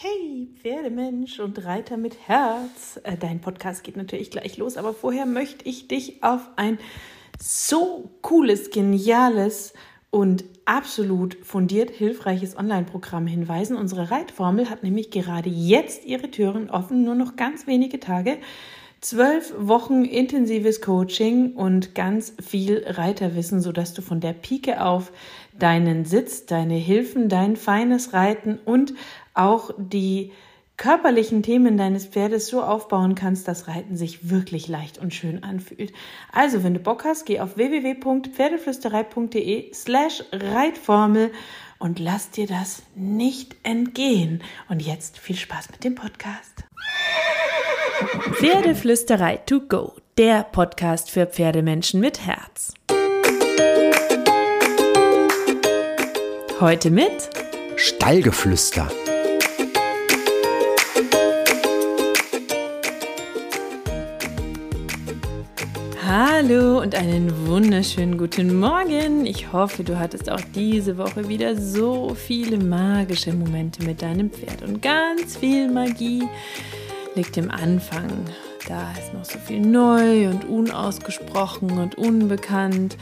Hey, Pferdemensch und Reiter mit Herz. Äh, dein Podcast geht natürlich gleich los, aber vorher möchte ich dich auf ein so cooles, geniales und absolut fundiert hilfreiches Online-Programm hinweisen. Unsere Reitformel hat nämlich gerade jetzt ihre Türen offen, nur noch ganz wenige Tage. Zwölf Wochen intensives Coaching und ganz viel Reiterwissen, sodass du von der Pike auf deinen Sitz, deine Hilfen, dein feines Reiten und auch die körperlichen Themen deines Pferdes so aufbauen kannst, dass Reiten sich wirklich leicht und schön anfühlt. Also, wenn du Bock hast, geh auf www.pferdeflüsterei.de slash Reitformel und lass dir das nicht entgehen. Und jetzt viel Spaß mit dem Podcast. Pferdeflüsterei to go, der Podcast für Pferdemenschen mit Herz. Heute mit Stallgeflüster. Hallo und einen wunderschönen guten Morgen. Ich hoffe, du hattest auch diese Woche wieder so viele magische Momente mit deinem Pferd und ganz viel Magie liegt im Anfang. Da ist noch so viel neu und unausgesprochen und unbekannt.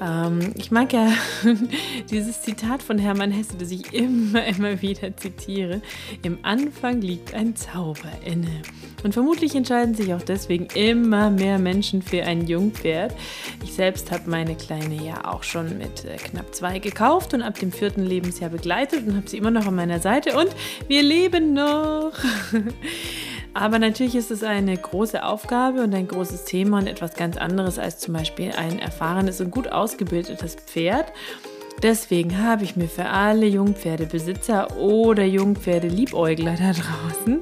Ähm, ich mag ja dieses Zitat von Hermann Hesse, das ich immer, immer wieder zitiere. Im Anfang liegt ein Zauber inne. Und vermutlich entscheiden sich auch deswegen immer mehr Menschen für ein Jungpferd. Ich selbst habe meine Kleine ja auch schon mit äh, knapp zwei gekauft und ab dem vierten Lebensjahr begleitet und habe sie immer noch an meiner Seite und wir leben noch. Aber natürlich ist es eine große Aufgabe und ein großes Thema und etwas ganz anderes als zum Beispiel ein erfahrenes und gut ausgebildetes Pferd. Deswegen habe ich mir für alle Jungpferdebesitzer oder Jungpferdeliebäugler da draußen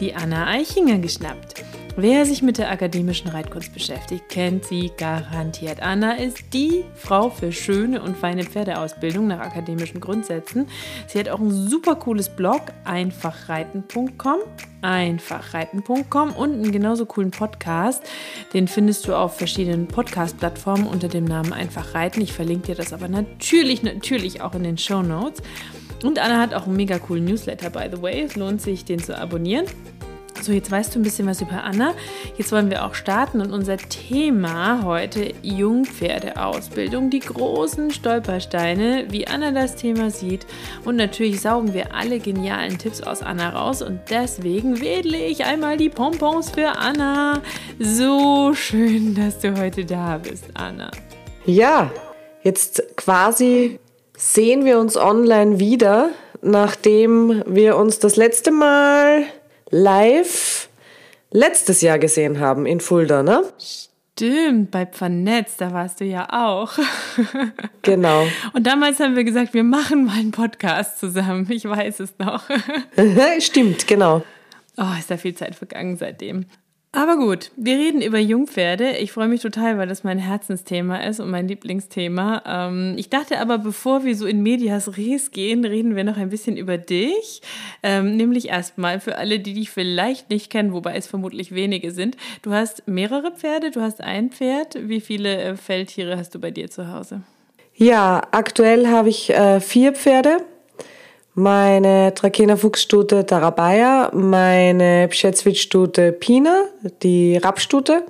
die Anna Eichinger geschnappt. Wer sich mit der akademischen Reitkunst beschäftigt, kennt sie garantiert. Anna ist die Frau für schöne und feine Pferdeausbildung nach akademischen Grundsätzen. Sie hat auch ein super cooles Blog, einfachreiten.com, einfachreiten.com und einen genauso coolen Podcast. Den findest du auf verschiedenen Podcast-Plattformen unter dem Namen Einfach Reiten. Ich verlinke dir das aber natürlich, natürlich auch in den Show Notes. Und Anna hat auch einen mega coolen Newsletter, by the way. Es lohnt sich, den zu abonnieren. So, jetzt weißt du ein bisschen was über Anna. Jetzt wollen wir auch starten und unser Thema heute Jungpferdeausbildung, die großen Stolpersteine, wie Anna das Thema sieht. Und natürlich saugen wir alle genialen Tipps aus Anna raus und deswegen wedle ich einmal die Pompons für Anna. So schön, dass du heute da bist, Anna. Ja, jetzt quasi sehen wir uns online wieder, nachdem wir uns das letzte Mal live letztes Jahr gesehen haben in Fulda, ne? Stimmt, bei Vernetzt, da warst du ja auch. Genau. Und damals haben wir gesagt, wir machen mal einen Podcast zusammen. Ich weiß es noch. Stimmt, genau. Oh, ist da viel Zeit vergangen seitdem. Aber gut, wir reden über Jungpferde. Ich freue mich total, weil das mein Herzensthema ist und mein Lieblingsthema. Ähm, ich dachte aber, bevor wir so in Medias Res gehen, reden wir noch ein bisschen über dich. Ähm, nämlich erstmal für alle, die dich vielleicht nicht kennen, wobei es vermutlich wenige sind. Du hast mehrere Pferde, du hast ein Pferd. Wie viele äh, Feldtiere hast du bei dir zu Hause? Ja, aktuell habe ich äh, vier Pferde meine Trakehner Fuchsstute Tarabaya, meine Pschätzwitz-Stute Pina, die Rapstute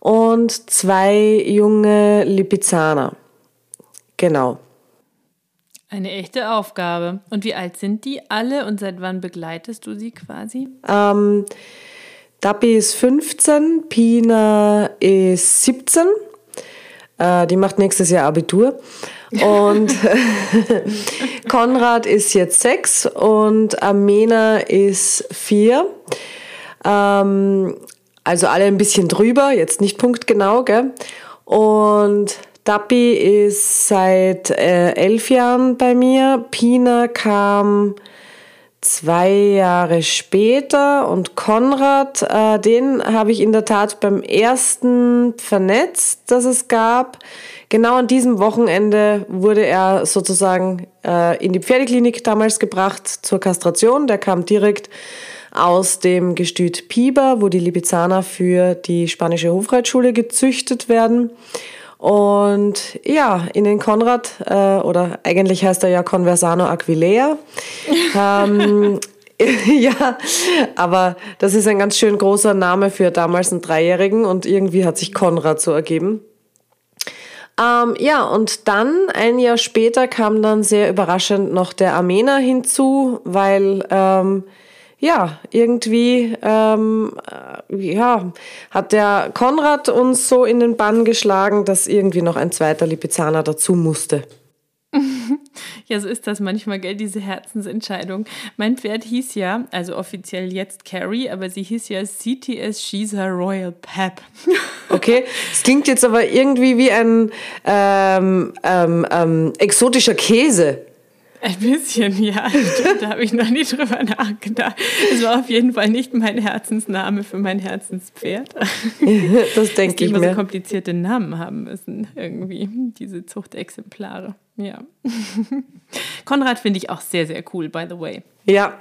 und zwei junge Lipizzaner. Genau. Eine echte Aufgabe. Und wie alt sind die alle und seit wann begleitest du sie quasi? Ähm, Dappi ist 15, Pina ist 17. Äh, die macht nächstes Jahr Abitur. Und Konrad ist jetzt sechs und Amena ist vier. Ähm, also alle ein bisschen drüber, jetzt nicht punktgenau, gell? Und Dappi ist seit äh, elf Jahren bei mir. Pina kam zwei Jahre später und Konrad, äh, den habe ich in der Tat beim ersten vernetzt, das es gab. Genau an diesem Wochenende wurde er sozusagen äh, in die Pferdeklinik damals gebracht zur Kastration. Der kam direkt aus dem Gestüt Piber, wo die Lipizzaner für die spanische Hofreitschule gezüchtet werden. Und ja, in den Konrad, äh, oder eigentlich heißt er ja Conversano Aquileia, ähm, ja, aber das ist ein ganz schön großer Name für damals einen Dreijährigen und irgendwie hat sich Konrad so ergeben. Ähm, ja, und dann, ein Jahr später, kam dann sehr überraschend noch der Armener hinzu, weil, ähm, ja, irgendwie, ähm, äh, ja, hat der Konrad uns so in den Bann geschlagen, dass irgendwie noch ein zweiter Lipizzaner dazu musste. Ja, so ist das manchmal, gell, diese Herzensentscheidung. Mein Pferd hieß ja, also offiziell jetzt Carrie, aber sie hieß ja CTS Sheesa Royal Pep. Okay, es klingt jetzt aber irgendwie wie ein ähm, ähm, ähm, exotischer Käse. Ein bisschen, ja. Stimmt, da habe ich noch nie drüber nachgedacht. Es war auf jeden Fall nicht mein Herzensname für mein Herzenspferd. Das denke ich immer mir. so komplizierte Namen haben müssen, irgendwie, diese Zuchtexemplare. Ja. Konrad finde ich auch sehr, sehr cool, by the way. Ja,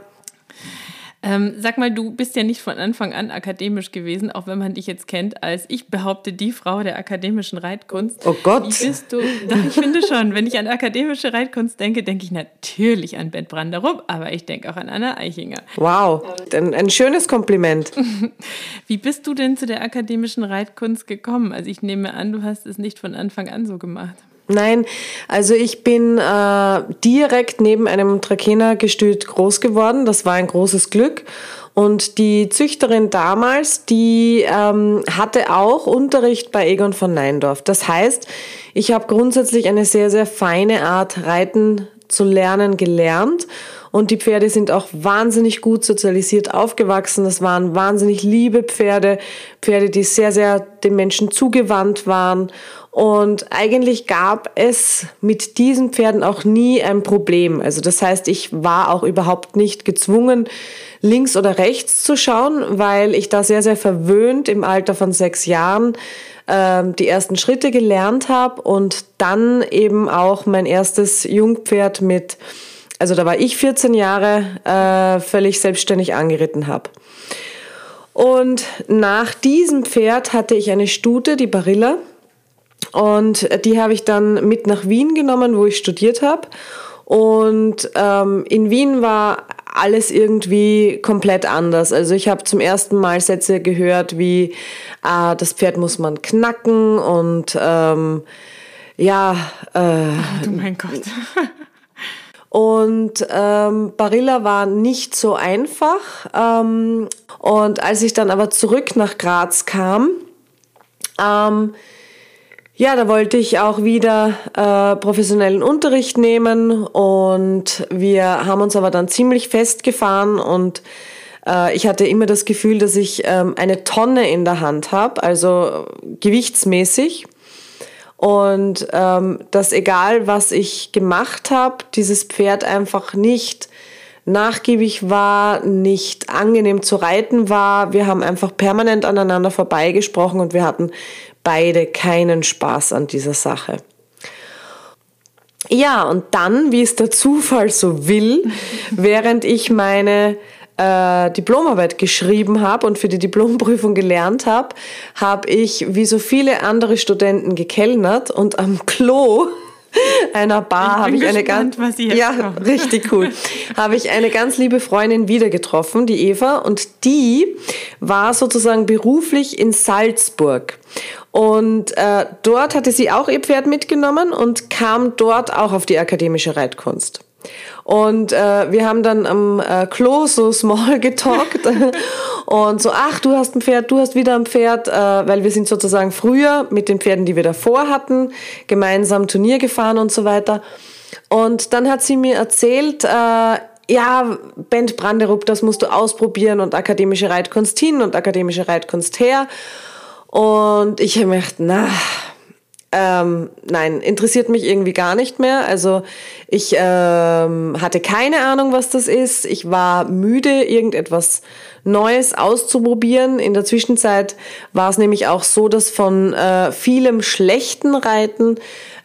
Ähm, sag mal, du bist ja nicht von Anfang an akademisch gewesen, auch wenn man dich jetzt kennt als ich behaupte die Frau der akademischen Reitkunst. Oh Gott. Wie bist du? Doch, ich finde schon, wenn ich an akademische Reitkunst denke, denke ich natürlich an Bent Branderup, aber ich denke auch an Anna Eichinger. wow. Ein, ein schönes Kompliment. Wie bist du denn zu der akademischen Reitkunst gekommen? Also ich nehme an, du hast es nicht von Anfang an so gemacht. Nein, also ich bin äh, direkt neben einem Trakehner-Gestüt groß geworden. Das war ein großes Glück. Und die Züchterin damals, die ähm, hatte auch Unterricht bei Egon von Neindorf. Das heißt, ich habe grundsätzlich eine sehr, sehr feine Art Reiten zu lernen gelernt. Und die Pferde sind auch wahnsinnig gut sozialisiert aufgewachsen. Das waren wahnsinnig liebe Pferde, Pferde, die sehr, sehr den Menschen zugewandt waren. Und eigentlich gab es mit diesen Pferden auch nie ein Problem. Also das heißt, ich war auch überhaupt nicht gezwungen, links oder rechts zu schauen, weil ich da sehr, sehr verwöhnt im Alter von sechs Jahren ähm, die ersten Schritte gelernt habe und dann eben auch mein erstes Jungpferd mit, also da war ich 14 Jahre, äh, völlig selbstständig angeritten habe. Und nach diesem Pferd hatte ich eine Stute, die Barilla. Und die habe ich dann mit nach Wien genommen, wo ich studiert habe. Und ähm, in Wien war alles irgendwie komplett anders. Also ich habe zum ersten Mal Sätze gehört wie, ah, das Pferd muss man knacken und ähm, ja, äh, Du mein Gott. und ähm, Barilla war nicht so einfach. Ähm, und als ich dann aber zurück nach Graz kam, ähm, ja, da wollte ich auch wieder äh, professionellen Unterricht nehmen und wir haben uns aber dann ziemlich festgefahren und äh, ich hatte immer das Gefühl, dass ich ähm, eine Tonne in der Hand habe, also gewichtsmäßig. Und ähm, dass egal, was ich gemacht habe, dieses Pferd einfach nicht nachgiebig war, nicht angenehm zu reiten war. Wir haben einfach permanent aneinander vorbeigesprochen und wir hatten beide keinen Spaß an dieser Sache. Ja, und dann, wie es der Zufall so will, während ich meine äh, Diplomarbeit geschrieben habe und für die Diplomprüfung gelernt habe, habe ich wie so viele andere Studenten gekellnert und am Klo einer Bar habe ich eine gespannt, ganz was ja kommt. richtig cool. Habe ich eine ganz liebe Freundin wieder getroffen die Eva und die war sozusagen beruflich in Salzburg. Und äh, dort hatte sie auch ihr Pferd mitgenommen und kam dort auch auf die akademische Reitkunst und äh, wir haben dann am äh, Klo so small getalkt und so, ach, du hast ein Pferd, du hast wieder ein Pferd, äh, weil wir sind sozusagen früher mit den Pferden, die wir davor hatten, gemeinsam Turnier gefahren und so weiter. Und dann hat sie mir erzählt, äh, ja, Bent Branderup, das musst du ausprobieren und akademische Reitkunst hin und akademische Reitkunst her. Und ich habe mir gedacht, na, ähm, nein, interessiert mich irgendwie gar nicht mehr. Also ich ähm, hatte keine Ahnung, was das ist. Ich war müde, irgendetwas Neues auszuprobieren. In der Zwischenzeit war es nämlich auch so, dass von äh, vielem schlechten Reiten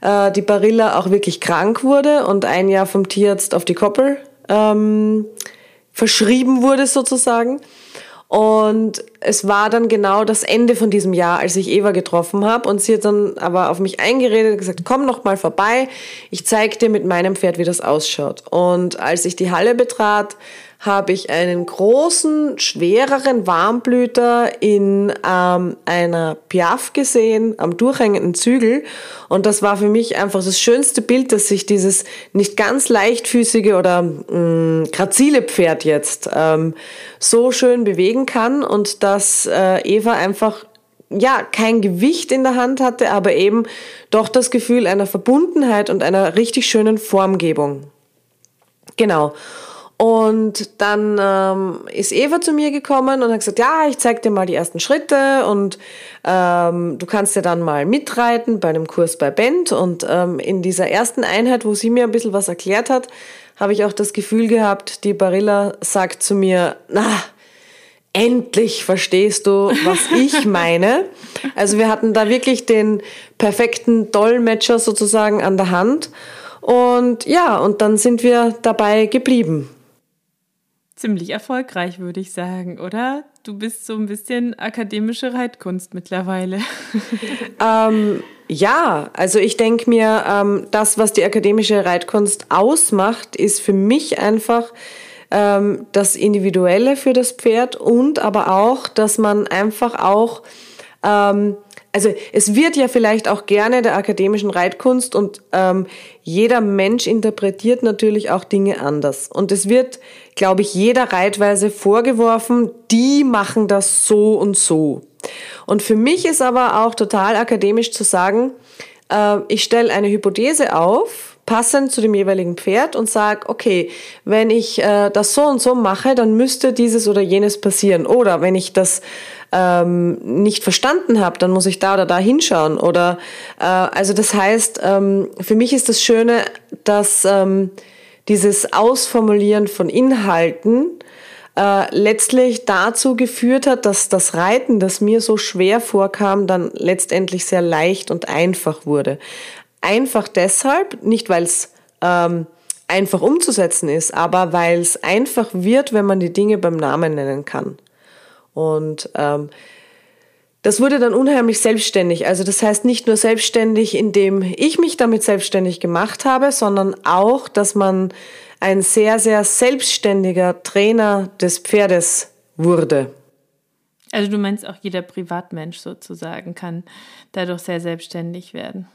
äh, die Barilla auch wirklich krank wurde und ein Jahr vom Tierarzt auf die Koppel ähm, verschrieben wurde sozusagen. Und es war dann genau das Ende von diesem Jahr, als ich Eva getroffen habe. Und sie hat dann aber auf mich eingeredet und gesagt, komm noch mal vorbei, ich zeig dir mit meinem Pferd, wie das ausschaut. Und als ich die Halle betrat, habe ich einen großen, schwereren Warmblüter in ähm, einer Piaf gesehen, am durchhängenden Zügel. Und das war für mich einfach das schönste Bild, dass sich dieses nicht ganz leichtfüßige oder mh, mm, grazile Pferd jetzt ähm, so schön bewegen kann und dass äh, Eva einfach ja, kein Gewicht in der Hand hatte, aber eben doch das Gefühl einer Verbundenheit und einer richtig schönen Formgebung. Genau. Und dann ähm, ist Eva zu mir gekommen und hat gesagt, ja, ich zeig dir mal die ersten Schritte und ähm, du kannst ja dann mal mitreiten bei einem Kurs bei Bent. Und ähm, in dieser ersten Einheit, wo sie mir ein bisschen was erklärt hat, habe ich auch das Gefühl gehabt, die Barilla sagt zu mir, na, endlich verstehst du, was ich meine. Also wir hatten da wirklich den perfekten Dolmetscher sozusagen an der Hand. Und ja, und dann sind wir dabei geblieben ziemlich erfolgreich, würde ich sagen, oder? Du bist so ein bisschen akademische Reitkunst mittlerweile. ähm, ja, also ich denke mir, ähm, das, was die akademische Reitkunst ausmacht, ist für mich einfach ähm, das Individuelle für das Pferd und aber auch, dass man einfach auch ähm, also es wird ja vielleicht auch gerne der akademischen Reitkunst und ähm, jeder Mensch interpretiert natürlich auch Dinge anders. Und es wird, glaube ich, jeder Reitweise vorgeworfen, die machen das so und so. Und für mich ist aber auch total akademisch zu sagen, äh, ich stelle eine Hypothese auf, passend zu dem jeweiligen Pferd und sage, okay, wenn ich äh, das so und so mache, dann müsste dieses oder jenes passieren. Oder wenn ich das ähm, nicht verstanden habe, dann muss ich da oder da hinschauen. Oder äh, also das heißt, ähm, für mich ist das Schöne, dass ähm, dieses Ausformulieren von Inhalten äh, letztlich dazu geführt hat, dass das Reiten, das mir so schwer vorkam, dann letztendlich sehr leicht und einfach wurde. Einfach deshalb, nicht weil es ähm, einfach umzusetzen ist, aber weil es einfach wird, wenn man die Dinge beim Namen nennen kann. Und ähm, das wurde dann unheimlich selbstständig. Also das heißt nicht nur selbstständig, indem ich mich damit selbstständig gemacht habe, sondern auch, dass man ein sehr, sehr selbstständiger Trainer des Pferdes wurde. Also du meinst auch jeder Privatmensch sozusagen kann dadurch sehr selbstständig werden.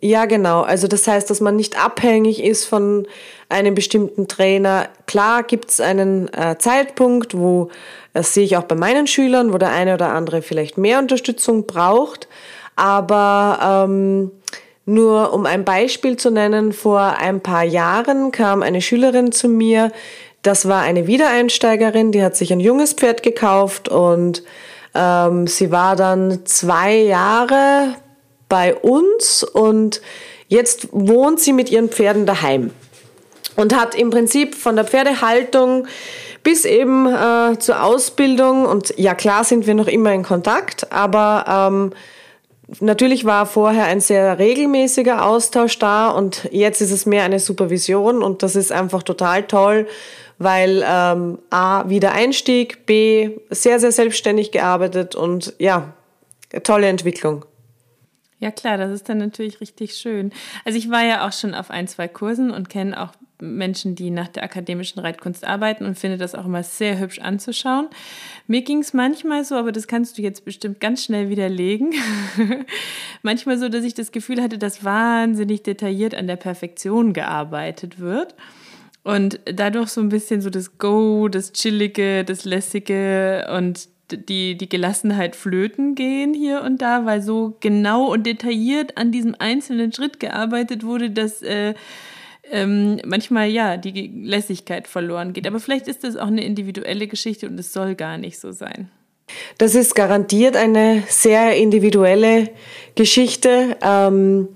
Ja, genau. Also das heißt, dass man nicht abhängig ist von einem bestimmten Trainer. Klar gibt es einen äh, Zeitpunkt, wo, das sehe ich auch bei meinen Schülern, wo der eine oder andere vielleicht mehr Unterstützung braucht. Aber ähm, nur um ein Beispiel zu nennen, vor ein paar Jahren kam eine Schülerin zu mir, das war eine Wiedereinsteigerin, die hat sich ein junges Pferd gekauft und ähm, sie war dann zwei Jahre bei uns und jetzt wohnt sie mit ihren Pferden daheim und hat im Prinzip von der Pferdehaltung bis eben äh, zur Ausbildung und ja klar sind wir noch immer in Kontakt, aber ähm, natürlich war vorher ein sehr regelmäßiger Austausch da und jetzt ist es mehr eine Supervision und das ist einfach total toll, weil ähm, A, wieder Einstieg, B, sehr, sehr selbstständig gearbeitet und ja, tolle Entwicklung. Ja klar, das ist dann natürlich richtig schön. Also ich war ja auch schon auf ein, zwei Kursen und kenne auch Menschen, die nach der akademischen Reitkunst arbeiten und finde das auch immer sehr hübsch anzuschauen. Mir ging es manchmal so, aber das kannst du jetzt bestimmt ganz schnell widerlegen. manchmal so, dass ich das Gefühl hatte, dass wahnsinnig detailliert an der Perfektion gearbeitet wird. Und dadurch so ein bisschen so das Go, das Chillige, das Lässige und die, die Gelassenheit flöten gehen hier und da, weil so genau und detailliert an diesem einzelnen Schritt gearbeitet wurde, dass äh, ähm, manchmal ja die Lässigkeit verloren geht. Aber vielleicht ist das auch eine individuelle Geschichte und es soll gar nicht so sein. Das ist garantiert eine sehr individuelle Geschichte. Ähm,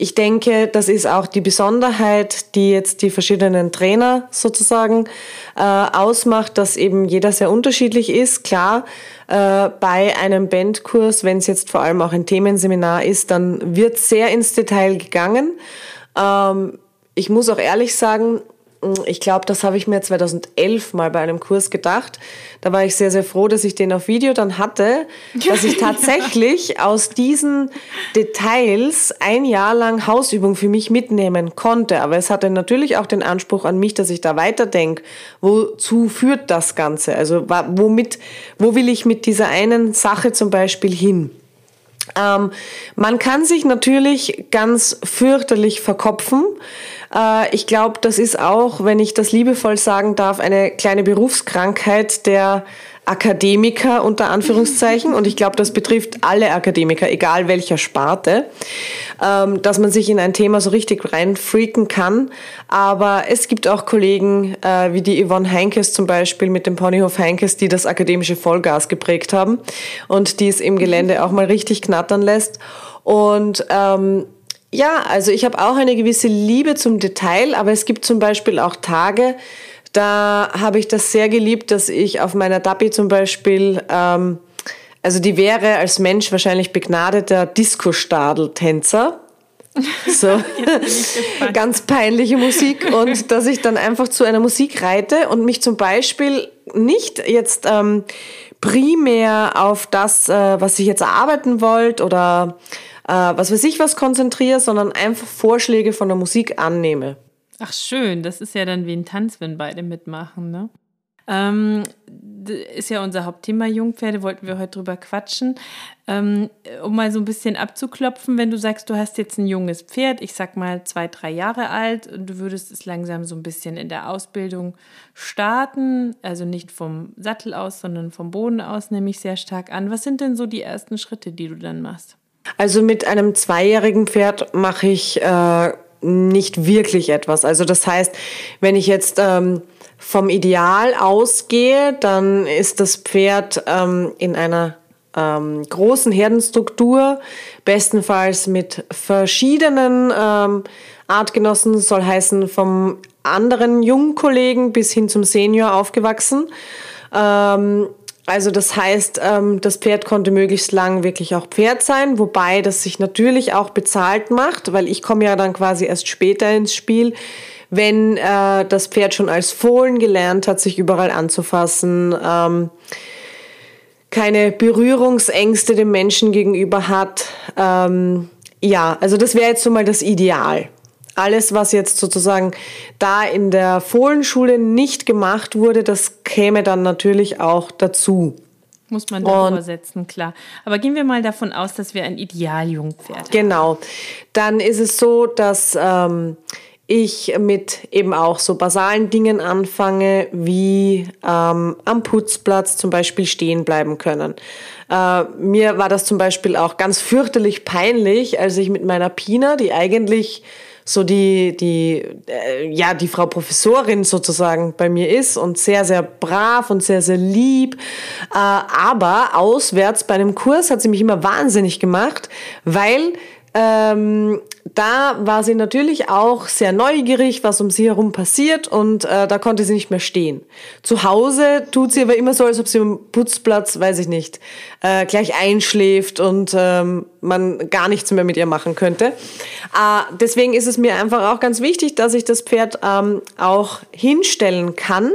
ich denke, das ist auch die Besonderheit, die jetzt die verschiedenen Trainer sozusagen äh, ausmacht, dass eben jeder sehr unterschiedlich ist. Klar, äh, bei einem Bandkurs, wenn es jetzt vor allem auch ein Themenseminar ist, dann wird sehr ins Detail gegangen. Ähm, ich muss auch ehrlich sagen, ich glaube, das habe ich mir 2011 mal bei einem Kurs gedacht. Da war ich sehr, sehr froh, dass ich den auf Video dann hatte, dass ich tatsächlich aus diesen Details ein Jahr lang Hausübung für mich mitnehmen konnte. Aber es hatte natürlich auch den Anspruch an mich, dass ich da weiterdenke. Wozu führt das Ganze? Also womit, wo will ich mit dieser einen Sache zum Beispiel hin? Ähm, man kann sich natürlich ganz fürchterlich verkopfen. Äh, ich glaube, das ist auch, wenn ich das liebevoll sagen darf, eine kleine Berufskrankheit der Akademiker unter Anführungszeichen. Und ich glaube, das betrifft alle Akademiker, egal welcher Sparte, ähm, dass man sich in ein Thema so richtig reinfreaken kann. Aber es gibt auch Kollegen äh, wie die Yvonne Heinkes zum Beispiel mit dem Ponyhof Heinkes, die das akademische Vollgas geprägt haben und die es im Gelände auch mal richtig knattern lässt. Und ähm, ja, also ich habe auch eine gewisse Liebe zum Detail, aber es gibt zum Beispiel auch Tage, da habe ich das sehr geliebt, dass ich auf meiner Dappi zum Beispiel, ähm, also die wäre als Mensch wahrscheinlich begnadeter Disco-Stadel-Tänzer. So, ganz peinliche Musik. Und dass ich dann einfach zu einer Musik reite und mich zum Beispiel nicht jetzt ähm, primär auf das, äh, was ich jetzt erarbeiten wollte oder äh, was weiß ich was konzentriere, sondern einfach Vorschläge von der Musik annehme. Ach schön, das ist ja dann wie ein Tanz, wenn beide mitmachen, ne? Ähm, ist ja unser Hauptthema Jungpferde, wollten wir heute drüber quatschen. Ähm, um mal so ein bisschen abzuklopfen, wenn du sagst, du hast jetzt ein junges Pferd, ich sag mal zwei, drei Jahre alt, und du würdest es langsam so ein bisschen in der Ausbildung starten, also nicht vom Sattel aus, sondern vom Boden aus, nehme ich sehr stark an. Was sind denn so die ersten Schritte, die du dann machst? Also mit einem zweijährigen Pferd mache ich äh, nicht wirklich etwas. Also das heißt, wenn ich jetzt ähm, vom Ideal ausgehe, dann ist das Pferd ähm, in einer ähm, großen Herdenstruktur, bestenfalls mit verschiedenen ähm, Artgenossen, soll heißen vom anderen Jungkollegen bis hin zum Senior aufgewachsen. Ähm, also das heißt, ähm, das Pferd konnte möglichst lang wirklich auch Pferd sein, wobei das sich natürlich auch bezahlt macht, weil ich komme ja dann quasi erst später ins Spiel, wenn äh, das Pferd schon als Fohlen gelernt hat, sich überall anzufassen, ähm, keine Berührungsängste dem Menschen gegenüber hat. Ähm, ja, also das wäre jetzt so mal das Ideal alles, was jetzt sozusagen da in der Fohlenschule nicht gemacht wurde, das käme dann natürlich auch dazu. Muss man da übersetzen, klar. Aber gehen wir mal davon aus, dass wir ein Idealjungpferd haben. Genau. Dann ist es so, dass ähm, ich mit eben auch so basalen Dingen anfange, wie ähm, am Putzplatz zum Beispiel stehen bleiben können. Äh, mir war das zum Beispiel auch ganz fürchterlich peinlich, als ich mit meiner Pina, die eigentlich so die, die, äh, ja, die Frau Professorin sozusagen bei mir ist und sehr, sehr brav und sehr, sehr lieb. Äh, aber auswärts bei einem Kurs hat sie mich immer wahnsinnig gemacht, weil ähm, da war sie natürlich auch sehr neugierig, was um sie herum passiert und äh, da konnte sie nicht mehr stehen. Zu Hause tut sie aber immer so, als ob sie am Putzplatz, weiß ich nicht, äh, gleich einschläft und ähm, man gar nichts mehr mit ihr machen könnte. Äh, deswegen ist es mir einfach auch ganz wichtig, dass ich das Pferd ähm, auch hinstellen kann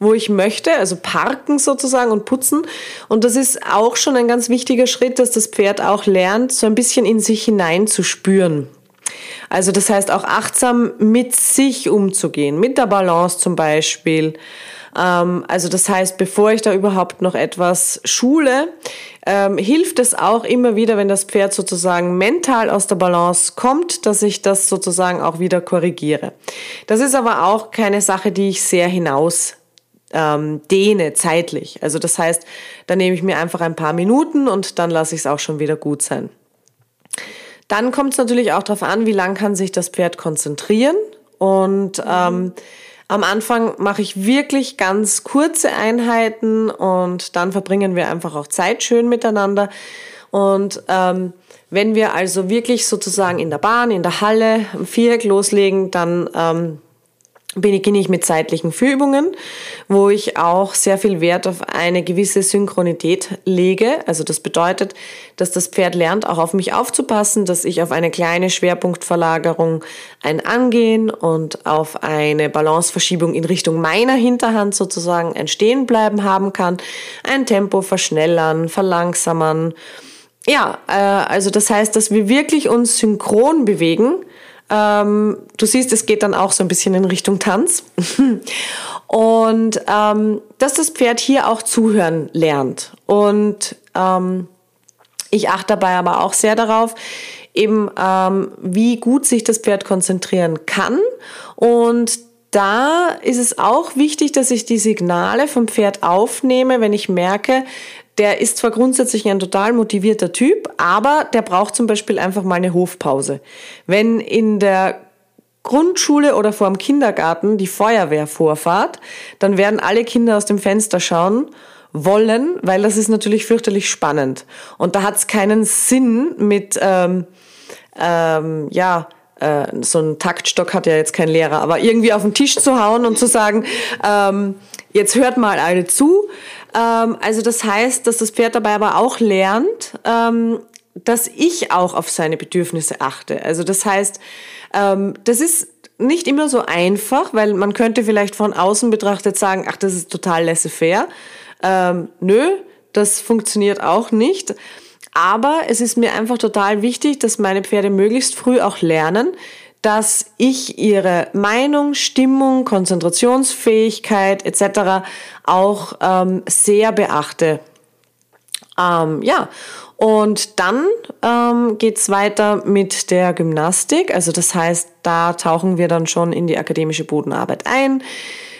wo ich möchte, also parken sozusagen und putzen. Und das ist auch schon ein ganz wichtiger Schritt, dass das Pferd auch lernt, so ein bisschen in sich hinein zu spüren. Also das heißt auch achtsam mit sich umzugehen, mit der Balance zum Beispiel. Ähm, also das heißt, bevor ich da überhaupt noch etwas schule, ähm, hilft es auch immer wieder, wenn das Pferd sozusagen mental aus der Balance kommt, dass ich das sozusagen auch wieder korrigiere. Das ist aber auch keine Sache, die ich sehr hinaus ähm, dehne zeitlich. Also das heißt, da nehme ich mir einfach ein paar Minuten und dann lasse ich es auch schon wieder gut sein. Dann kommt es natürlich auch darauf an, wie lang kann sich das Pferd konzentrieren. Und ähm, am Anfang mache ich wirklich ganz kurze Einheiten und dann verbringen wir einfach auch Zeit schön miteinander. Und ähm, wenn wir also wirklich sozusagen in der Bahn, in der Halle, am Viereck loslegen, dann ähm, beginne ich mit zeitlichen Führübungen, wo ich auch sehr viel Wert auf eine gewisse Synchronität lege. Also das bedeutet, dass das Pferd lernt, auch auf mich aufzupassen, dass ich auf eine kleine Schwerpunktverlagerung ein Angehen und auf eine Balanceverschiebung in Richtung meiner Hinterhand sozusagen ein Stehenbleiben haben kann, ein Tempo verschnellern, verlangsamern. Ja, äh, also das heißt, dass wir wirklich uns synchron bewegen ähm, du siehst, es geht dann auch so ein bisschen in Richtung Tanz. und ähm, dass das Pferd hier auch zuhören lernt. Und ähm, ich achte dabei aber auch sehr darauf, eben ähm, wie gut sich das Pferd konzentrieren kann. Und da ist es auch wichtig, dass ich die Signale vom Pferd aufnehme, wenn ich merke, der ist zwar grundsätzlich ein total motivierter Typ, aber der braucht zum Beispiel einfach mal eine Hofpause. Wenn in der Grundschule oder vor dem Kindergarten die Feuerwehr vorfahrt, dann werden alle Kinder aus dem Fenster schauen wollen, weil das ist natürlich fürchterlich spannend. Und da hat es keinen Sinn mit, ähm, ähm, ja, äh, so ein Taktstock hat ja jetzt kein Lehrer, aber irgendwie auf den Tisch zu hauen und zu sagen, ähm, jetzt hört mal alle zu. Ähm, also das heißt, dass das Pferd dabei aber auch lernt, ähm, dass ich auch auf seine Bedürfnisse achte. Also das heißt, ähm, das ist nicht immer so einfach, weil man könnte vielleicht von außen betrachtet sagen, ach, das ist total laissez-faire. Ähm, nö, das funktioniert auch nicht. Aber es ist mir einfach total wichtig, dass meine Pferde möglichst früh auch lernen, dass ich ihre Meinung, Stimmung, Konzentrationsfähigkeit etc. auch ähm, sehr beachte. Ähm, ja, und dann ähm, geht weiter mit der Gymnastik. Also das heißt, da tauchen wir dann schon in die akademische Bodenarbeit ein.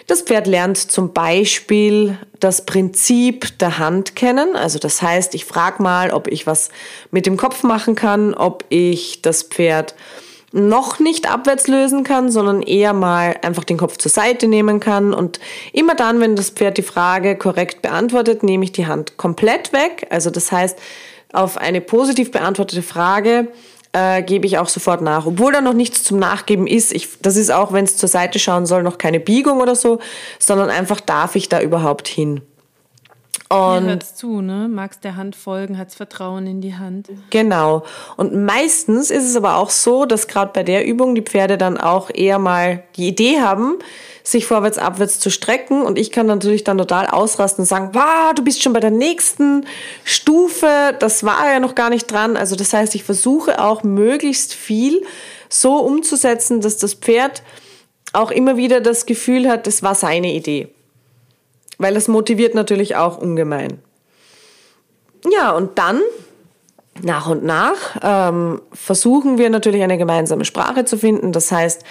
Das Pferd lernt zum Beispiel das Prinzip der Hand kennen. Also das heißt, ich frage mal, ob ich was mit dem Kopf machen kann, ob ich das Pferd noch nicht abwärts lösen kann, sondern eher mal einfach den Kopf zur Seite nehmen kann. Und immer dann, wenn das Pferd die Frage korrekt beantwortet, nehme ich die Hand komplett weg. Also das heißt, auf eine positiv beantwortete Frage äh, gebe ich auch sofort nach. Obwohl da noch nichts zum Nachgeben ist. Ich, das ist auch, wenn es zur Seite schauen soll, noch keine Biegung oder so, sondern einfach darf ich da überhaupt hin. Und ja, hört's zu, ne? Magst der Hand folgen, hat's Vertrauen in die Hand. Genau. Und meistens ist es aber auch so, dass gerade bei der Übung die Pferde dann auch eher mal die Idee haben, sich vorwärts, abwärts zu strecken. Und ich kann natürlich dann total ausrasten und sagen, wow, du bist schon bei der nächsten Stufe. Das war ja noch gar nicht dran. Also das heißt, ich versuche auch möglichst viel so umzusetzen, dass das Pferd auch immer wieder das Gefühl hat, das war seine Idee weil das motiviert natürlich auch ungemein. Ja, und dann nach und nach ähm, versuchen wir natürlich eine gemeinsame Sprache zu finden. Das heißt,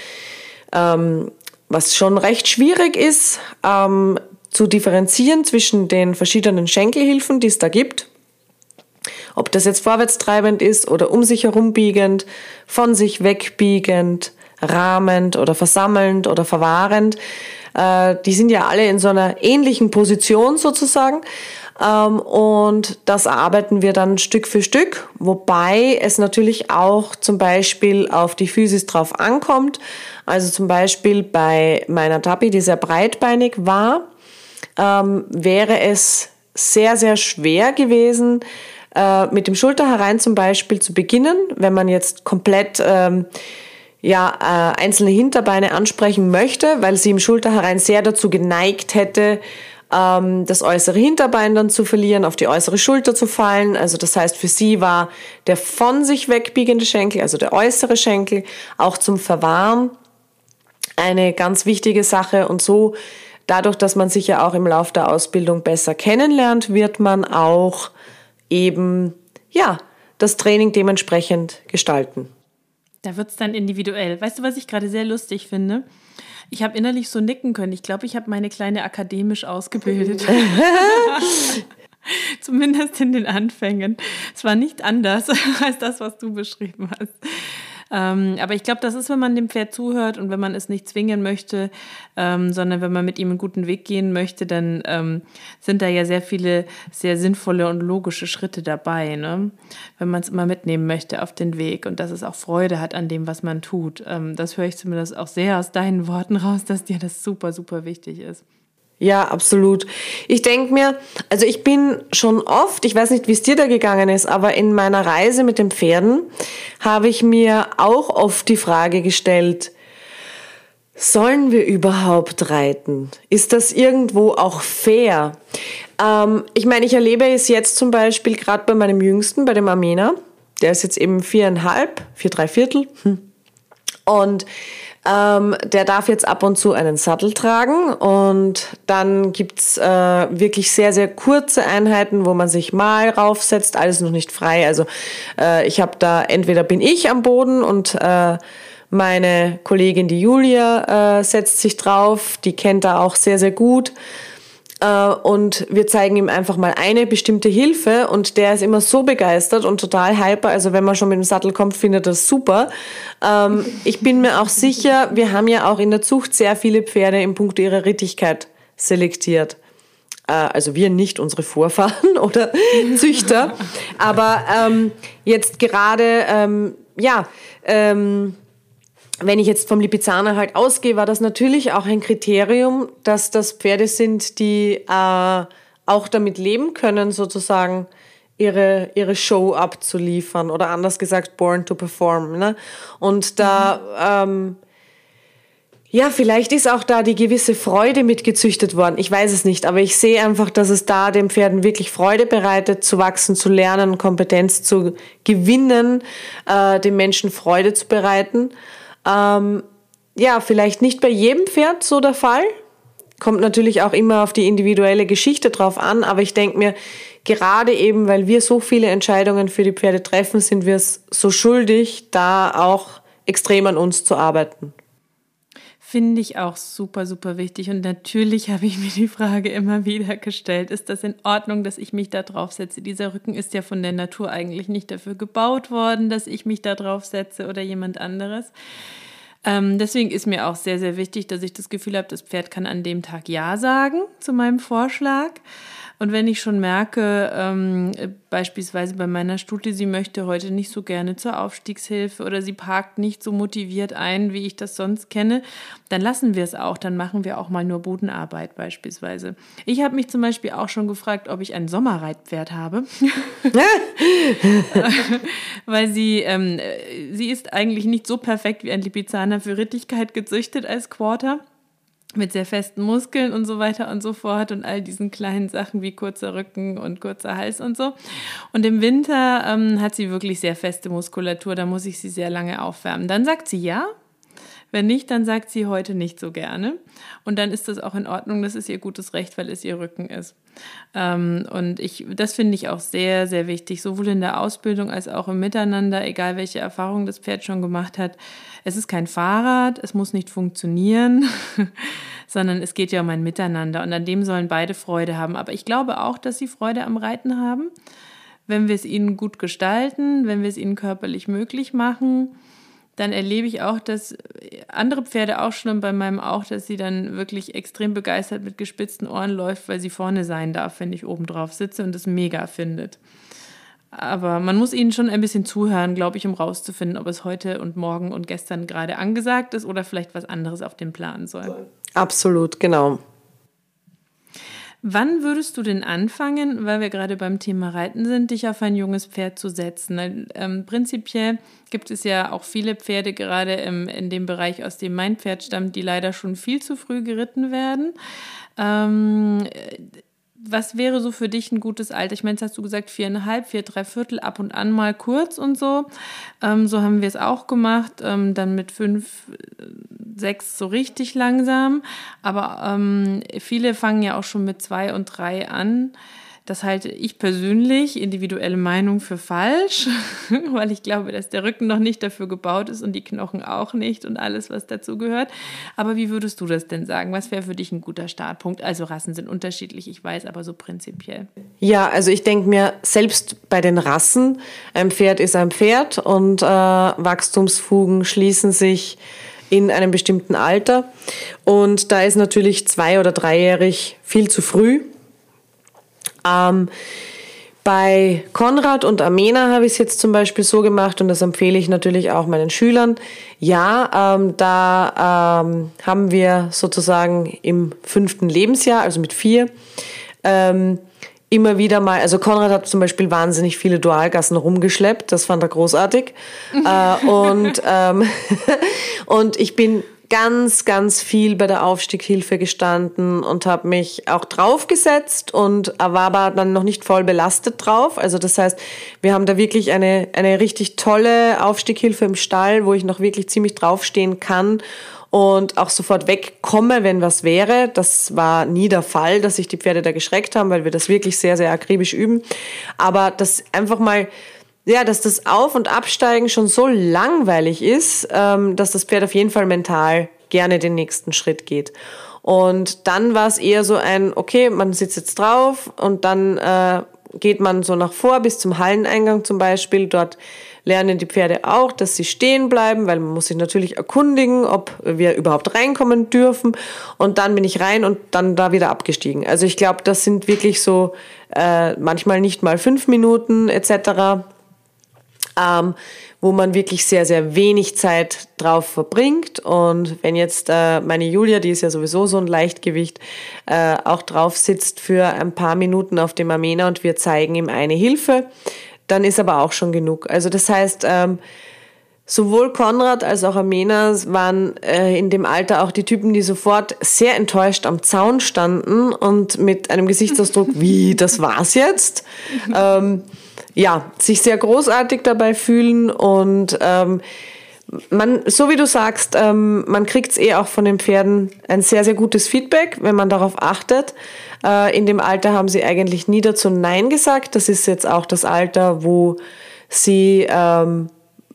ähm, was schon recht schwierig ist, ähm, zu differenzieren zwischen den verschiedenen Schenkelhilfen, die es da gibt. Ob das jetzt vorwärtstreibend ist oder um sich herum biegend, von sich wegbiegend, rahmend oder versammelnd oder verwahrend. Äh, die sind ja alle in so einer ähnlichen Position sozusagen. Ähm, und das erarbeiten wir dann Stück für Stück, wobei es natürlich auch zum Beispiel auf die Physis drauf ankommt. Also zum Beispiel bei meiner Tapi, die sehr breitbeinig war, ähm, wäre es sehr, sehr schwer gewesen, äh, mit dem Schulter herein zum Beispiel zu beginnen, wenn man jetzt komplett ähm, ja, äh, einzelne Hinterbeine ansprechen möchte, weil sie im Schulterherein sehr dazu geneigt hätte, ähm, das äußere Hinterbein dann zu verlieren, auf die äußere Schulter zu fallen. Also das heißt, für sie war der von sich wegbiegende Schenkel, also der äußere Schenkel, auch zum Verwahren eine ganz wichtige Sache. Und so, dadurch, dass man sich ja auch im Laufe der Ausbildung besser kennenlernt, wird man auch eben, ja, das Training dementsprechend gestalten. Da wird es dann individuell. Weißt du, was ich gerade sehr lustig finde? Ich habe innerlich so nicken können. Ich glaube, ich habe meine Kleine akademisch ausgebildet. Zumindest in den Anfängen. Es war nicht anders als das, was du beschrieben hast. Ähm, aber ich glaube, das ist, wenn man dem Pferd zuhört und wenn man es nicht zwingen möchte, ähm, sondern wenn man mit ihm einen guten Weg gehen möchte, dann ähm, sind da ja sehr viele sehr sinnvolle und logische Schritte dabei, ne? wenn man es immer mitnehmen möchte auf den Weg und dass es auch Freude hat an dem, was man tut. Ähm, das höre ich zumindest auch sehr aus deinen Worten raus, dass dir das super, super wichtig ist. Ja, absolut. Ich denke mir, also ich bin schon oft, ich weiß nicht, wie es dir da gegangen ist, aber in meiner Reise mit den Pferden habe ich mir auch oft die Frage gestellt, sollen wir überhaupt reiten? Ist das irgendwo auch fair? Ähm, ich meine, ich erlebe es jetzt zum Beispiel gerade bei meinem Jüngsten, bei dem Armena. Der ist jetzt eben viereinhalb, vier, drei Viertel. Hm. Und ähm, der darf jetzt ab und zu einen Sattel tragen und dann gibt's äh, wirklich sehr, sehr kurze Einheiten, wo man sich mal raufsetzt, alles noch nicht frei. Also äh, ich habe da, entweder bin ich am Boden und äh, meine Kollegin, die Julia, äh, setzt sich drauf, die kennt da auch sehr, sehr gut. Äh, und wir zeigen ihm einfach mal eine bestimmte Hilfe und der ist immer so begeistert und total hyper. Also wenn man schon mit dem Sattel kommt, findet er das super. Ähm, ich bin mir auch sicher, wir haben ja auch in der Zucht sehr viele Pferde im Punkt ihrer Rittigkeit selektiert. Äh, also wir nicht, unsere Vorfahren oder Züchter. Aber ähm, jetzt gerade, ähm, ja, ähm, wenn ich jetzt vom Lipizzaner halt ausgehe, war das natürlich auch ein Kriterium, dass das Pferde sind, die äh, auch damit leben können, sozusagen ihre, ihre Show abzuliefern oder anders gesagt, born to perform. Ne? Und da, ähm, ja, vielleicht ist auch da die gewisse Freude mitgezüchtet worden. Ich weiß es nicht, aber ich sehe einfach, dass es da den Pferden wirklich Freude bereitet, zu wachsen, zu lernen, Kompetenz zu gewinnen, äh, den Menschen Freude zu bereiten. Ähm, ja, vielleicht nicht bei jedem Pferd so der Fall. Kommt natürlich auch immer auf die individuelle Geschichte drauf an, aber ich denke mir, gerade eben, weil wir so viele Entscheidungen für die Pferde treffen, sind wir es so schuldig, da auch extrem an uns zu arbeiten. Finde ich auch super, super wichtig. Und natürlich habe ich mir die Frage immer wieder gestellt, ist das in Ordnung, dass ich mich da drauf setze? Dieser Rücken ist ja von der Natur eigentlich nicht dafür gebaut worden, dass ich mich da drauf setze oder jemand anderes. Ähm, deswegen ist mir auch sehr, sehr wichtig, dass ich das Gefühl habe, das Pferd kann an dem Tag Ja sagen zu meinem Vorschlag. Und wenn ich schon merke, ähm, beispielsweise bei meiner Stute, sie möchte heute nicht so gerne zur Aufstiegshilfe oder sie parkt nicht so motiviert ein, wie ich das sonst kenne, dann lassen wir es auch. Dann machen wir auch mal nur Bodenarbeit beispielsweise. Ich habe mich zum Beispiel auch schon gefragt, ob ich ein Sommerreitpferd habe. Weil sie, ähm, sie ist eigentlich nicht so perfekt wie ein Lipizzaner für Rittigkeit gezüchtet als Quarter mit sehr festen Muskeln und so weiter und so fort und all diesen kleinen Sachen wie kurzer Rücken und kurzer Hals und so. Und im Winter ähm, hat sie wirklich sehr feste Muskulatur, da muss ich sie sehr lange aufwärmen. Dann sagt sie ja. Wenn nicht, dann sagt sie heute nicht so gerne. Und dann ist das auch in Ordnung, das ist ihr gutes Recht, weil es ihr Rücken ist. Ähm, und ich, das finde ich auch sehr, sehr wichtig, sowohl in der Ausbildung als auch im Miteinander, egal welche Erfahrung das Pferd schon gemacht hat. Es ist kein Fahrrad, es muss nicht funktionieren, sondern es geht ja um ein Miteinander und an dem sollen beide Freude haben. Aber ich glaube auch, dass sie Freude am Reiten haben, wenn wir es ihnen gut gestalten, wenn wir es ihnen körperlich möglich machen dann erlebe ich auch, dass andere Pferde auch schon bei meinem auch, dass sie dann wirklich extrem begeistert mit gespitzten Ohren läuft, weil sie vorne sein darf, wenn ich oben drauf sitze und es mega findet. Aber man muss ihnen schon ein bisschen zuhören, glaube ich, um rauszufinden, ob es heute und morgen und gestern gerade angesagt ist oder vielleicht was anderes auf dem Plan soll. Absolut, genau. Wann würdest du denn anfangen, weil wir gerade beim Thema Reiten sind, dich auf ein junges Pferd zu setzen? Ähm, prinzipiell gibt es ja auch viele Pferde, gerade im, in dem Bereich, aus dem mein Pferd stammt, die leider schon viel zu früh geritten werden. Ähm, was wäre so für dich ein gutes Alter? Ich meine, jetzt hast du gesagt, viereinhalb, vier, drei Viertel, ab und an mal kurz und so. Ähm, so haben wir es auch gemacht. Ähm, dann mit fünf, sechs so richtig langsam. Aber ähm, viele fangen ja auch schon mit zwei und drei an. Das halte ich persönlich, individuelle Meinung, für falsch, weil ich glaube, dass der Rücken noch nicht dafür gebaut ist und die Knochen auch nicht und alles, was dazu gehört. Aber wie würdest du das denn sagen? Was wäre für dich ein guter Startpunkt? Also Rassen sind unterschiedlich, ich weiß, aber so prinzipiell. Ja, also ich denke mir, selbst bei den Rassen, ein Pferd ist ein Pferd und äh, Wachstumsfugen schließen sich in einem bestimmten Alter. Und da ist natürlich zwei- oder dreijährig viel zu früh. Ähm, bei Konrad und Amena habe ich es jetzt zum Beispiel so gemacht und das empfehle ich natürlich auch meinen Schülern. Ja, ähm, da ähm, haben wir sozusagen im fünften Lebensjahr, also mit vier, ähm, immer wieder mal, also Konrad hat zum Beispiel wahnsinnig viele Dualgassen rumgeschleppt, das fand er großartig. äh, und, ähm, und ich bin ganz, ganz viel bei der Aufstiegshilfe gestanden und habe mich auch draufgesetzt und war aber dann noch nicht voll belastet drauf. Also das heißt, wir haben da wirklich eine, eine richtig tolle Aufstiegshilfe im Stall, wo ich noch wirklich ziemlich draufstehen kann und auch sofort wegkomme, wenn was wäre. Das war nie der Fall, dass sich die Pferde da geschreckt haben, weil wir das wirklich sehr, sehr akribisch üben. Aber das einfach mal ja, dass das Auf- und Absteigen schon so langweilig ist, ähm, dass das Pferd auf jeden Fall mental gerne den nächsten Schritt geht. Und dann war es eher so ein, okay, man sitzt jetzt drauf und dann äh, geht man so nach vor bis zum Halleneingang zum Beispiel. Dort lernen die Pferde auch, dass sie stehen bleiben, weil man muss sich natürlich erkundigen, ob wir überhaupt reinkommen dürfen. Und dann bin ich rein und dann da wieder abgestiegen. Also ich glaube, das sind wirklich so äh, manchmal nicht mal fünf Minuten etc ähm, wo man wirklich sehr, sehr wenig Zeit drauf verbringt. Und wenn jetzt äh, meine Julia, die ist ja sowieso so ein Leichtgewicht, äh, auch drauf sitzt für ein paar Minuten auf dem Amena und wir zeigen ihm eine Hilfe, dann ist aber auch schon genug. Also das heißt, ähm, Sowohl Konrad als auch Amena waren äh, in dem Alter auch die Typen, die sofort sehr enttäuscht am Zaun standen und mit einem Gesichtsausdruck, wie, das war's jetzt? ähm, ja, sich sehr großartig dabei fühlen und ähm, man, so wie du sagst, ähm, man kriegt es eh auch von den Pferden ein sehr, sehr gutes Feedback, wenn man darauf achtet. Äh, in dem Alter haben sie eigentlich nie dazu Nein gesagt. Das ist jetzt auch das Alter, wo sie, ähm,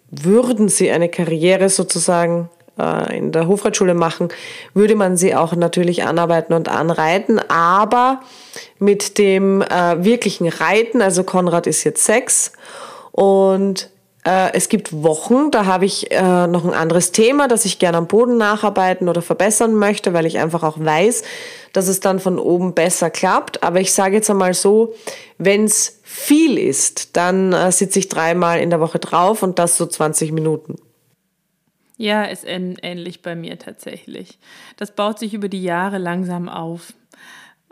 würden sie eine Karriere sozusagen äh, in der Hofreitschule machen, würde man sie auch natürlich anarbeiten und anreiten, aber mit dem äh, wirklichen Reiten, also Konrad ist jetzt sechs und äh, es gibt Wochen, da habe ich äh, noch ein anderes Thema, das ich gerne am Boden nacharbeiten oder verbessern möchte, weil ich einfach auch weiß, dass es dann von oben besser klappt. Aber ich sage jetzt einmal so, wenn es viel ist, dann äh, sitze ich dreimal in der Woche drauf und das so 20 Minuten. Ja, ist ähnlich bei mir tatsächlich. Das baut sich über die Jahre langsam auf.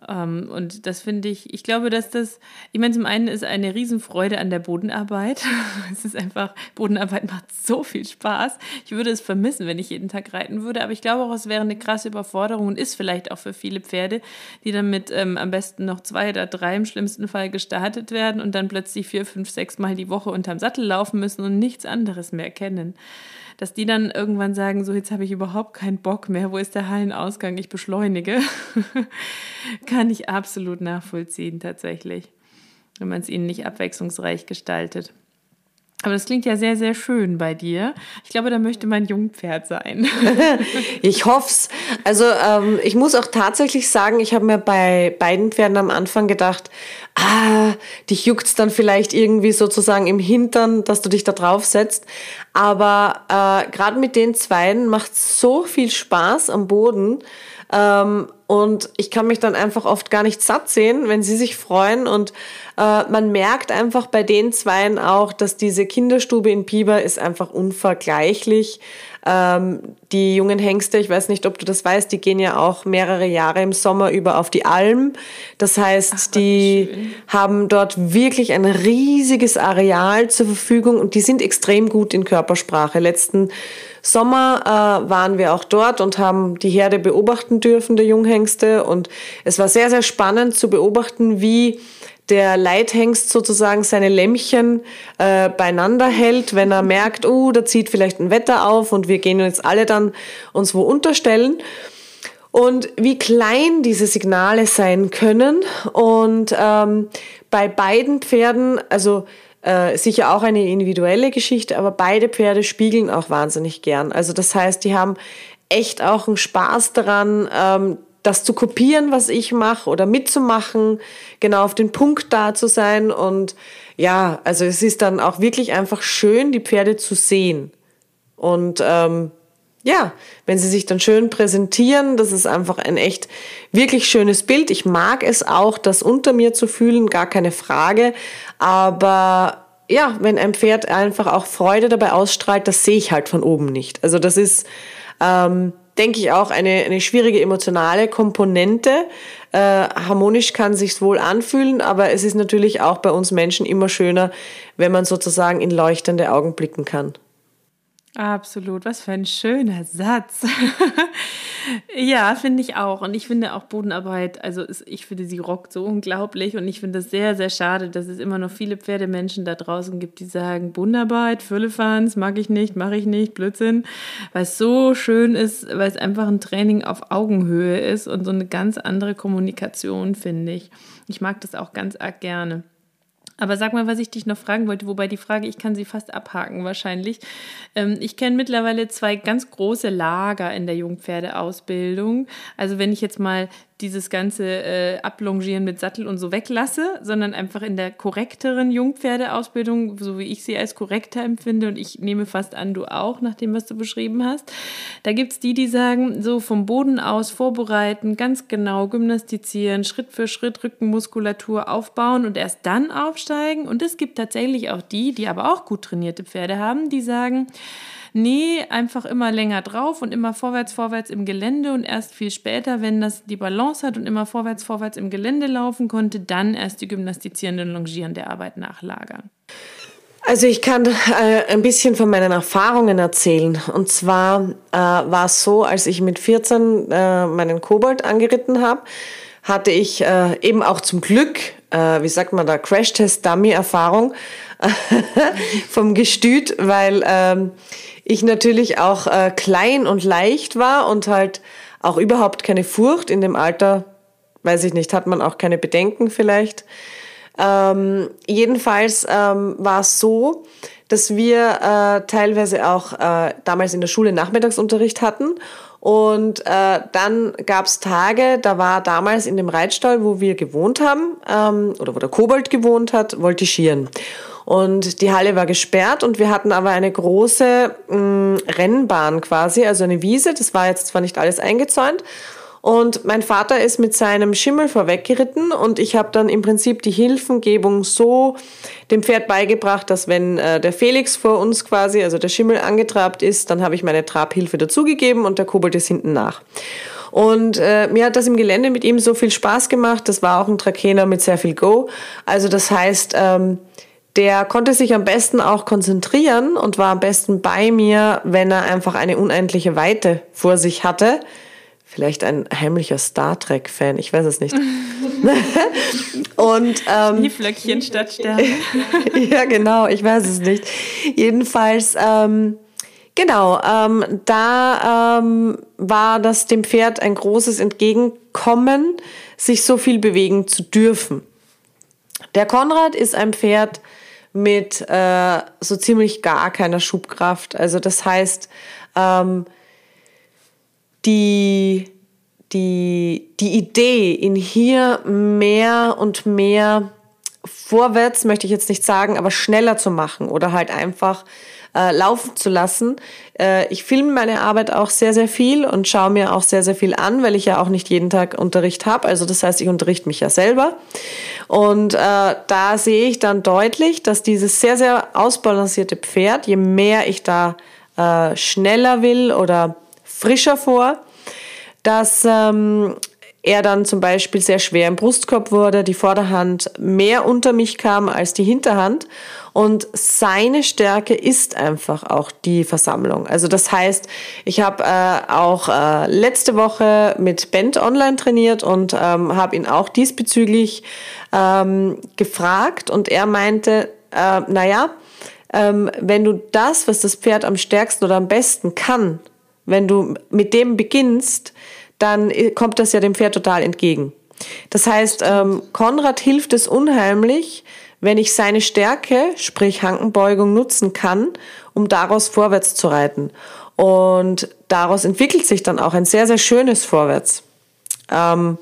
Ähm, und das finde ich, ich glaube, dass das, ich meine, zum einen ist eine Riesenfreude an der Bodenarbeit. es ist einfach, Bodenarbeit macht so viel Spaß. Ich würde es vermissen, wenn ich jeden Tag reiten würde, aber ich glaube auch, es wäre eine krasse Überforderung und ist vielleicht auch für viele Pferde, die damit ähm, am besten noch zwei oder drei im schlimmsten Fall gestartet werden und dann plötzlich vier, fünf, sechs Mal die Woche unterm Sattel laufen müssen und nichts anderes mehr kennen dass die dann irgendwann sagen, so jetzt habe ich überhaupt keinen Bock mehr, wo ist der Hallenausgang, ich beschleunige, kann ich absolut nachvollziehen tatsächlich, wenn man es ihnen nicht abwechslungsreich gestaltet. Aber das klingt ja sehr, sehr schön bei dir. Ich glaube, da möchte mein Jungpferd sein. ich hoff's. Also ähm, ich muss auch tatsächlich sagen, ich habe mir bei beiden Pferden am Anfang gedacht, ah, dich juckt's dann vielleicht irgendwie sozusagen im Hintern, dass du dich da drauf setzt. Aber äh, gerade mit den Zweien macht so viel Spaß am Boden. Ähm, und ich kann mich dann einfach oft gar nicht satt sehen, wenn sie sich freuen. Und äh, man merkt einfach bei den Zweien auch, dass diese Kinderstube in Piber ist einfach unvergleichlich. Ähm, die jungen Hengste, ich weiß nicht, ob du das weißt, die gehen ja auch mehrere Jahre im Sommer über auf die Alm. Das heißt, Ach, die haben dort wirklich ein riesiges Areal zur Verfügung und die sind extrem gut in Körpersprache. Letzten Sommer äh, waren wir auch dort und haben die Herde beobachten dürfen, der Junghengste. Und es war sehr, sehr spannend zu beobachten, wie der Leithengst sozusagen seine Lämmchen äh, beieinander hält, wenn er merkt, oh, da zieht vielleicht ein Wetter auf und wir gehen jetzt alle dann uns wo unterstellen. und wie klein diese Signale sein können. Und ähm, bei beiden Pferden, also äh, sicher auch eine individuelle Geschichte, aber beide Pferde spiegeln auch wahnsinnig gern. Also das heißt, die haben echt auch einen Spaß daran, ähm, das zu kopieren, was ich mache oder mitzumachen, genau auf den Punkt da zu sein. Und ja, also es ist dann auch wirklich einfach schön, die Pferde zu sehen. Und ähm, ja, wenn sie sich dann schön präsentieren, das ist einfach ein echt wirklich schönes Bild. Ich mag es auch, das unter mir zu fühlen, gar keine Frage. Aber ja, wenn ein Pferd einfach auch Freude dabei ausstrahlt, das sehe ich halt von oben nicht. Also das ist, ähm, denke ich, auch eine, eine schwierige emotionale Komponente. Äh, harmonisch kann sich's wohl anfühlen, aber es ist natürlich auch bei uns Menschen immer schöner, wenn man sozusagen in leuchtende Augen blicken kann. Absolut, was für ein schöner Satz. ja, finde ich auch. Und ich finde auch Bodenarbeit, also ich finde, sie rockt so unglaublich. Und ich finde es sehr, sehr schade, dass es immer noch viele Pferdemenschen da draußen gibt, die sagen, Bodenarbeit, Füllefans, mag ich nicht, mache ich nicht, Blödsinn. Weil es so schön ist, weil es einfach ein Training auf Augenhöhe ist und so eine ganz andere Kommunikation, finde ich. Ich mag das auch ganz arg gerne. Aber sag mal, was ich dich noch fragen wollte, wobei die Frage, ich kann sie fast abhaken wahrscheinlich. Ähm, ich kenne mittlerweile zwei ganz große Lager in der Jungpferdeausbildung. Also wenn ich jetzt mal dieses ganze äh, Ablongieren mit Sattel und so weglasse, sondern einfach in der korrekteren Jungpferdeausbildung, so wie ich sie als korrekter empfinde und ich nehme fast an, du auch, nach dem, was du beschrieben hast. Da gibt es die, die sagen, so vom Boden aus vorbereiten, ganz genau gymnastizieren, Schritt für Schritt Rückenmuskulatur aufbauen und erst dann aufsteigen. Und es gibt tatsächlich auch die, die aber auch gut trainierte Pferde haben, die sagen, Nee, einfach immer länger drauf und immer vorwärts, vorwärts im Gelände und erst viel später, wenn das die Balance hat und immer vorwärts, vorwärts im Gelände laufen konnte, dann erst die gymnastizierende und longierende Arbeit nachlagern. Also ich kann äh, ein bisschen von meinen Erfahrungen erzählen. Und zwar äh, war es so, als ich mit 14 äh, meinen Kobold angeritten habe, hatte ich äh, eben auch zum Glück, äh, wie sagt man da, Crash-Test-Dummy-Erfahrung vom Gestüt, weil ähm, ich natürlich auch äh, klein und leicht war und halt auch überhaupt keine Furcht in dem Alter, weiß ich nicht, hat man auch keine Bedenken vielleicht. Ähm, jedenfalls ähm, war es so, dass wir äh, teilweise auch äh, damals in der Schule Nachmittagsunterricht hatten. Und äh, dann gab es Tage, da war damals in dem Reitstall, wo wir gewohnt haben, ähm, oder wo der Kobold gewohnt hat, voltigieren. Und die Halle war gesperrt und wir hatten aber eine große mh, mm, Rennbahn quasi, also eine Wiese. Das war jetzt zwar nicht alles eingezäunt. Und mein Vater ist mit seinem Schimmel vorweggeritten und ich habe dann im Prinzip die Hilfengebung so dem Pferd beigebracht, dass wenn äh, der Felix vor uns quasi, also der Schimmel angetrabt ist, dann habe ich meine Trabhilfe dazugegeben und der Kobold ist hinten nach. Und äh, mir hat das im Gelände mit ihm so viel Spaß gemacht. Das war auch ein Trakener mit sehr viel Go. Also das heißt, ähm, der konnte sich am besten auch konzentrieren und war am besten bei mir, wenn er einfach eine unendliche Weite vor sich hatte. Vielleicht ein heimlicher Star Trek-Fan, ich weiß es nicht. und ähm, Schneeflöckchen statt Sterne. ja, genau, ich weiß es nicht. Jedenfalls, ähm, genau, ähm, da ähm, war das dem Pferd ein großes Entgegenkommen, sich so viel bewegen zu dürfen. Der Konrad ist ein Pferd, mit äh, so ziemlich gar keiner Schubkraft. Also das heißt, ähm, die, die, die Idee, ihn hier mehr und mehr vorwärts, möchte ich jetzt nicht sagen, aber schneller zu machen oder halt einfach äh, laufen zu lassen. Äh, ich filme meine Arbeit auch sehr, sehr viel und schaue mir auch sehr, sehr viel an, weil ich ja auch nicht jeden Tag Unterricht habe. Also das heißt, ich unterrichte mich ja selber. Und äh, da sehe ich dann deutlich, dass dieses sehr, sehr ausbalancierte Pferd, je mehr ich da äh, schneller will oder frischer vor, dass ähm, er dann zum Beispiel sehr schwer im Brustkorb wurde, die Vorderhand mehr unter mich kam als die Hinterhand. Und seine Stärke ist einfach auch die Versammlung. Also das heißt, ich habe äh, auch äh, letzte Woche mit Bent online trainiert und ähm, habe ihn auch diesbezüglich ähm, gefragt und er meinte, äh, naja, ähm, wenn du das, was das Pferd am stärksten oder am besten kann, wenn du mit dem beginnst, dann kommt das ja dem Pferd total entgegen. Das heißt, ähm, Konrad hilft es unheimlich, wenn ich seine Stärke, sprich Hankenbeugung, nutzen kann, um daraus vorwärts zu reiten. Und daraus entwickelt sich dann auch ein sehr, sehr schönes Vorwärts. Ähm,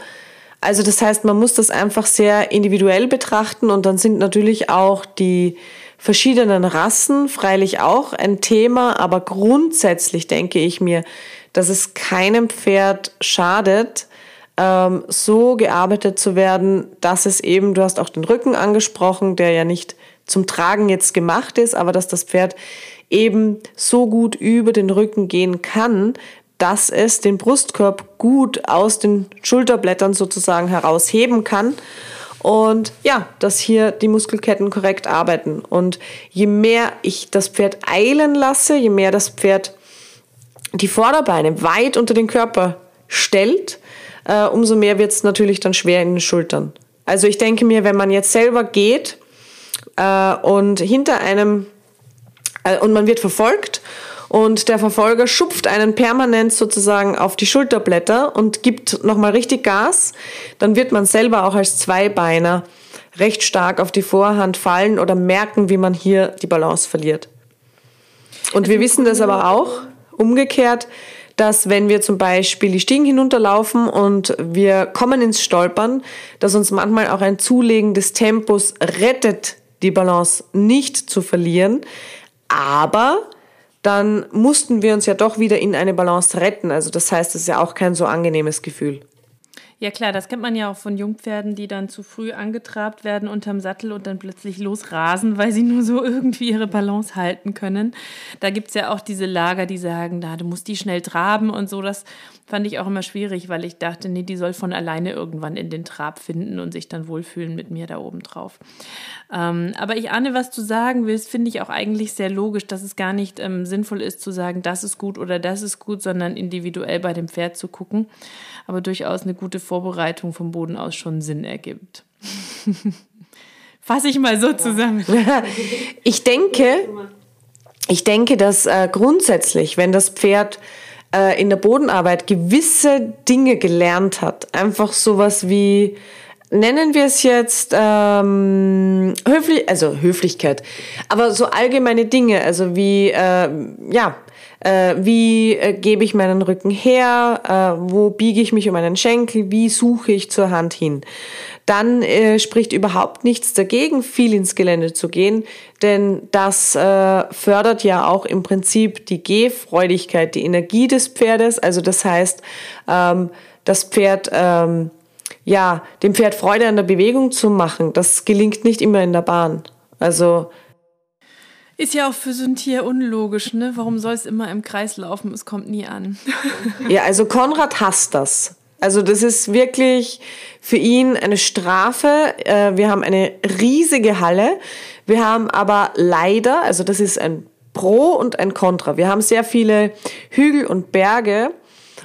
also das heißt, man muss das einfach sehr individuell betrachten und dann sind natürlich auch die verschiedenen Rassen freilich auch ein Thema, aber grundsätzlich denke ich mir, dass es keinem Pferd schadet, ähm, so gearbeitet zu werden, dass es eben, du hast auch den Rücken angesprochen, der ja nicht zum Tragen jetzt gemacht ist, aber dass das Pferd eben so gut über den Rücken gehen kann, dass es den Brustkorb gut aus den Schulterblättern sozusagen herausheben kann. Und ja, dass hier die Muskelketten korrekt arbeiten. Und je mehr ich das Pferd eilen lasse, je mehr das Pferd die Vorderbeine weit unter den Körper stellt, äh, umso mehr wird es natürlich dann schwer in den Schultern. Also ich denke mir, wenn man jetzt selber geht äh, und hinter einem äh, und man wird verfolgt und der Verfolger schupft einen permanent sozusagen auf die Schulterblätter und gibt nochmal richtig Gas, dann wird man selber auch als Zweibeiner recht stark auf die Vorhand fallen oder merken, wie man hier die Balance verliert. Und wir wissen das aber auch umgekehrt, dass wenn wir zum Beispiel die Stiegen hinunterlaufen und wir kommen ins Stolpern, dass uns manchmal auch ein Zulegen des Tempos rettet, die Balance nicht zu verlieren. Aber dann mussten wir uns ja doch wieder in eine Balance retten. Also das heißt, es ist ja auch kein so angenehmes Gefühl. Ja klar, das kennt man ja auch von Jungpferden, die dann zu früh angetrabt werden unterm Sattel und dann plötzlich losrasen, weil sie nur so irgendwie ihre Balance halten können. Da gibt es ja auch diese Lager, die sagen, da, du musst die schnell traben und so. Das fand ich auch immer schwierig, weil ich dachte, nee, die soll von alleine irgendwann in den Trab finden und sich dann wohlfühlen mit mir da oben drauf. Ähm, aber ich ahne, was du sagen willst, finde ich auch eigentlich sehr logisch, dass es gar nicht ähm, sinnvoll ist zu sagen, das ist gut oder das ist gut, sondern individuell bei dem Pferd zu gucken aber durchaus eine gute Vorbereitung vom Boden aus schon Sinn ergibt. Fasse ich mal so zusammen. ich denke, ich denke, dass äh, grundsätzlich, wenn das Pferd äh, in der Bodenarbeit gewisse Dinge gelernt hat, einfach sowas wie nennen wir es jetzt ähm, höflich, also Höflichkeit, aber so allgemeine Dinge, also wie äh, ja äh, wie äh, gebe ich meinen Rücken her, äh, wo biege ich mich um einen Schenkel, wie suche ich zur Hand hin. Dann äh, spricht überhaupt nichts dagegen, viel ins Gelände zu gehen, denn das äh, fördert ja auch im Prinzip die Gehfreudigkeit, die Energie des Pferdes. Also das heißt, ähm, das Pferd ähm, ja, dem Pferd Freude an der Bewegung zu machen, das gelingt nicht immer in der Bahn. Also ist ja auch für so ein Tier unlogisch, ne? Warum soll es immer im Kreis laufen? Es kommt nie an. ja, also Konrad hasst das. Also das ist wirklich für ihn eine Strafe. Äh, wir haben eine riesige Halle. Wir haben aber leider, also das ist ein Pro und ein Contra. Wir haben sehr viele Hügel und Berge.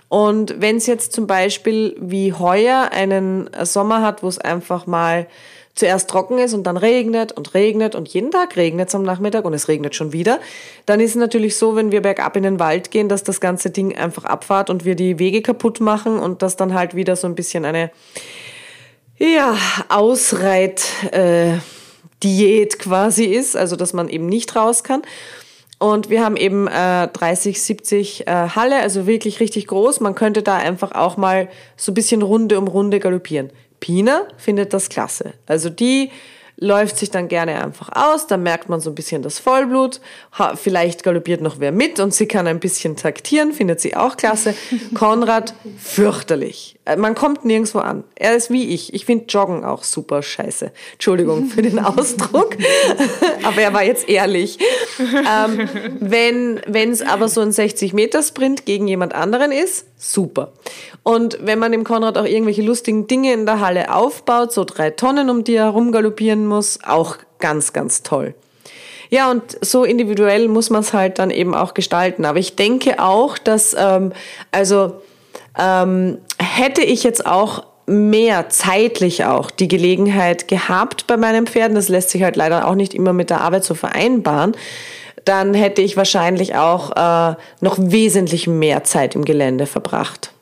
Und wenn es jetzt zum Beispiel wie heuer einen Sommer hat, wo es einfach mal zuerst trocken ist und dann regnet und regnet und jeden Tag regnet es am Nachmittag und es regnet schon wieder, dann ist es natürlich so, wenn wir bergab in den Wald gehen, dass das ganze Ding einfach abfahrt und wir die Wege kaputt machen und das dann halt wieder so ein bisschen eine, ja, Ausreit, äh, Diät quasi ist, also dass man eben nicht raus kann. Und wir haben eben äh, 30, 70 äh, Halle, also wirklich richtig groß. Man könnte da einfach auch mal so ein bisschen Runde um Runde galoppieren. Pina findet das klasse. Also die läuft sich dann gerne einfach aus, dann merkt man so ein bisschen das Vollblut, vielleicht galoppiert noch wer mit und sie kann ein bisschen taktieren, findet sie auch klasse. Konrad, fürchterlich. Äh, man kommt nirgendwo an. Er ist wie ich. Ich finde Joggen auch super scheiße. Entschuldigung für den Ausdruck, aber er war jetzt ehrlich. Ähm, wenn es aber so ein 60-Meter-Sprint gegen jemand anderen ist, super. Und wenn man dem Konrad auch irgendwelche lustigen Dinge in der Halle aufbaut, so drei Tonnen, um die er rumgaloppieren muss, auch ganz, ganz toll. Ja, und so individuell muss man es halt dann eben auch gestalten. Aber ich denke auch, dass, ähm, also ähm, hätte ich jetzt auch mehr zeitlich auch die Gelegenheit gehabt bei meinen Pferden, das lässt sich halt leider auch nicht immer mit der Arbeit so vereinbaren, dann hätte ich wahrscheinlich auch äh, noch wesentlich mehr Zeit im Gelände verbracht.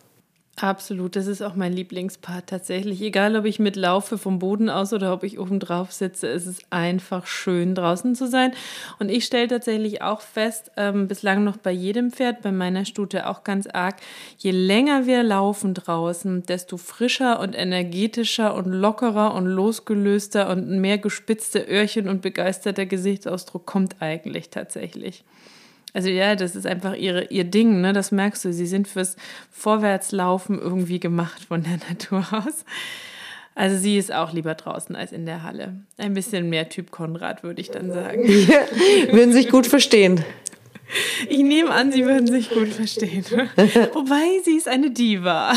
Absolut, das ist auch mein Lieblingspart tatsächlich. Egal, ob ich mitlaufe vom Boden aus oder ob ich oben drauf sitze, es ist einfach schön draußen zu sein. Und ich stelle tatsächlich auch fest, ähm, bislang noch bei jedem Pferd, bei meiner Stute auch ganz arg, je länger wir laufen draußen, desto frischer und energetischer und lockerer und losgelöster und mehr gespitzte Öhrchen und begeisterter Gesichtsausdruck kommt eigentlich tatsächlich. Also ja, das ist einfach ihre, ihr Ding, ne? Das merkst du. Sie sind fürs Vorwärtslaufen irgendwie gemacht von der Natur aus. Also sie ist auch lieber draußen als in der Halle. Ein bisschen mehr Typ Konrad, würde ich dann sagen. Ja, würden sich gut verstehen. Ich nehme an, sie würden sich gut verstehen. Wobei sie ist eine Diva.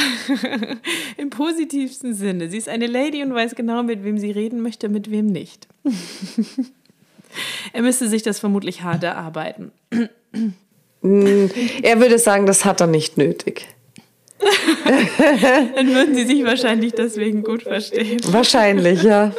Im positivsten Sinne. Sie ist eine Lady und weiß genau, mit wem sie reden möchte, mit wem nicht. er müsste sich das vermutlich hart erarbeiten. Mm, er würde sagen, das hat er nicht nötig. Dann würden sie sich wahrscheinlich deswegen gut verstehen. Wahrscheinlich, ja.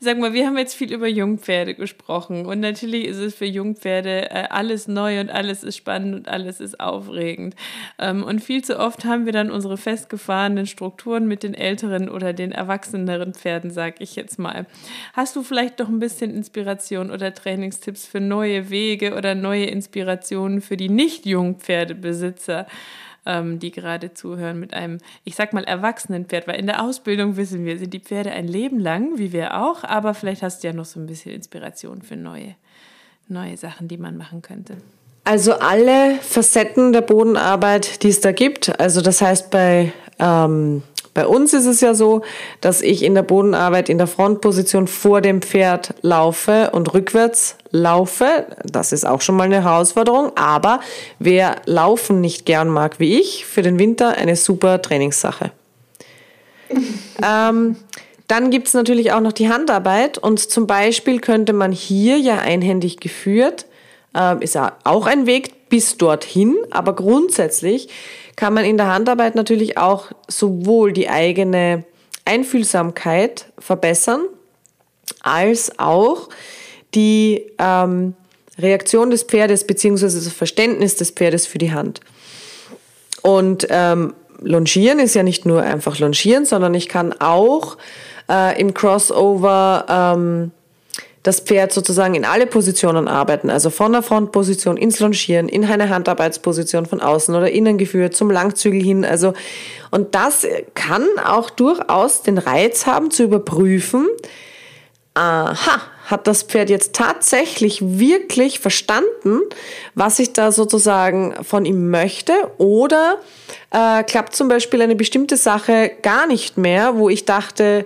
Sag mal, wir haben jetzt viel über Jungpferde gesprochen und natürlich ist es für Jungpferde äh, alles neu und alles ist spannend und alles ist aufregend. Ähm, und viel zu oft haben wir dann unsere festgefahrenen Strukturen mit den älteren oder den erwachseneren Pferden, sag ich jetzt mal. Hast du vielleicht noch ein bisschen Inspiration oder Trainingstipps für neue Wege oder neue Inspirationen für die Nicht-Jungpferdebesitzer? Ähm, die gerade zuhören, mit einem, ich sag mal, erwachsenen Pferd. Weil in der Ausbildung wissen wir, sind die Pferde ein Leben lang, wie wir auch, aber vielleicht hast du ja noch so ein bisschen Inspiration für neue, neue Sachen, die man machen könnte. Also alle Facetten der Bodenarbeit, die es da gibt. Also das heißt bei ähm, bei uns ist es ja so, dass ich in der Bodenarbeit in der Frontposition vor dem Pferd laufe und rückwärts laufe. Das ist auch schon mal eine Herausforderung. Aber wer Laufen nicht gern mag wie ich, für den Winter eine super Trainingssache. ähm, dann gibt es natürlich auch noch die Handarbeit und zum Beispiel könnte man hier ja einhändig geführt, äh, ist ja auch ein Weg bis dorthin, aber grundsätzlich kann man in der Handarbeit natürlich auch sowohl die eigene Einfühlsamkeit verbessern, als auch die ähm, Reaktion des Pferdes beziehungsweise das Verständnis des Pferdes für die Hand. Und ähm, Longieren ist ja nicht nur einfach Longieren, sondern ich kann auch äh, im Crossover ähm, das Pferd sozusagen in alle Positionen arbeiten, also von der Frontposition ins Longieren, in eine Handarbeitsposition von außen oder innen geführt, zum Langzügel hin. Also, und das kann auch durchaus den Reiz haben zu überprüfen, aha, hat das Pferd jetzt tatsächlich wirklich verstanden, was ich da sozusagen von ihm möchte? Oder äh, klappt zum Beispiel eine bestimmte Sache gar nicht mehr, wo ich dachte,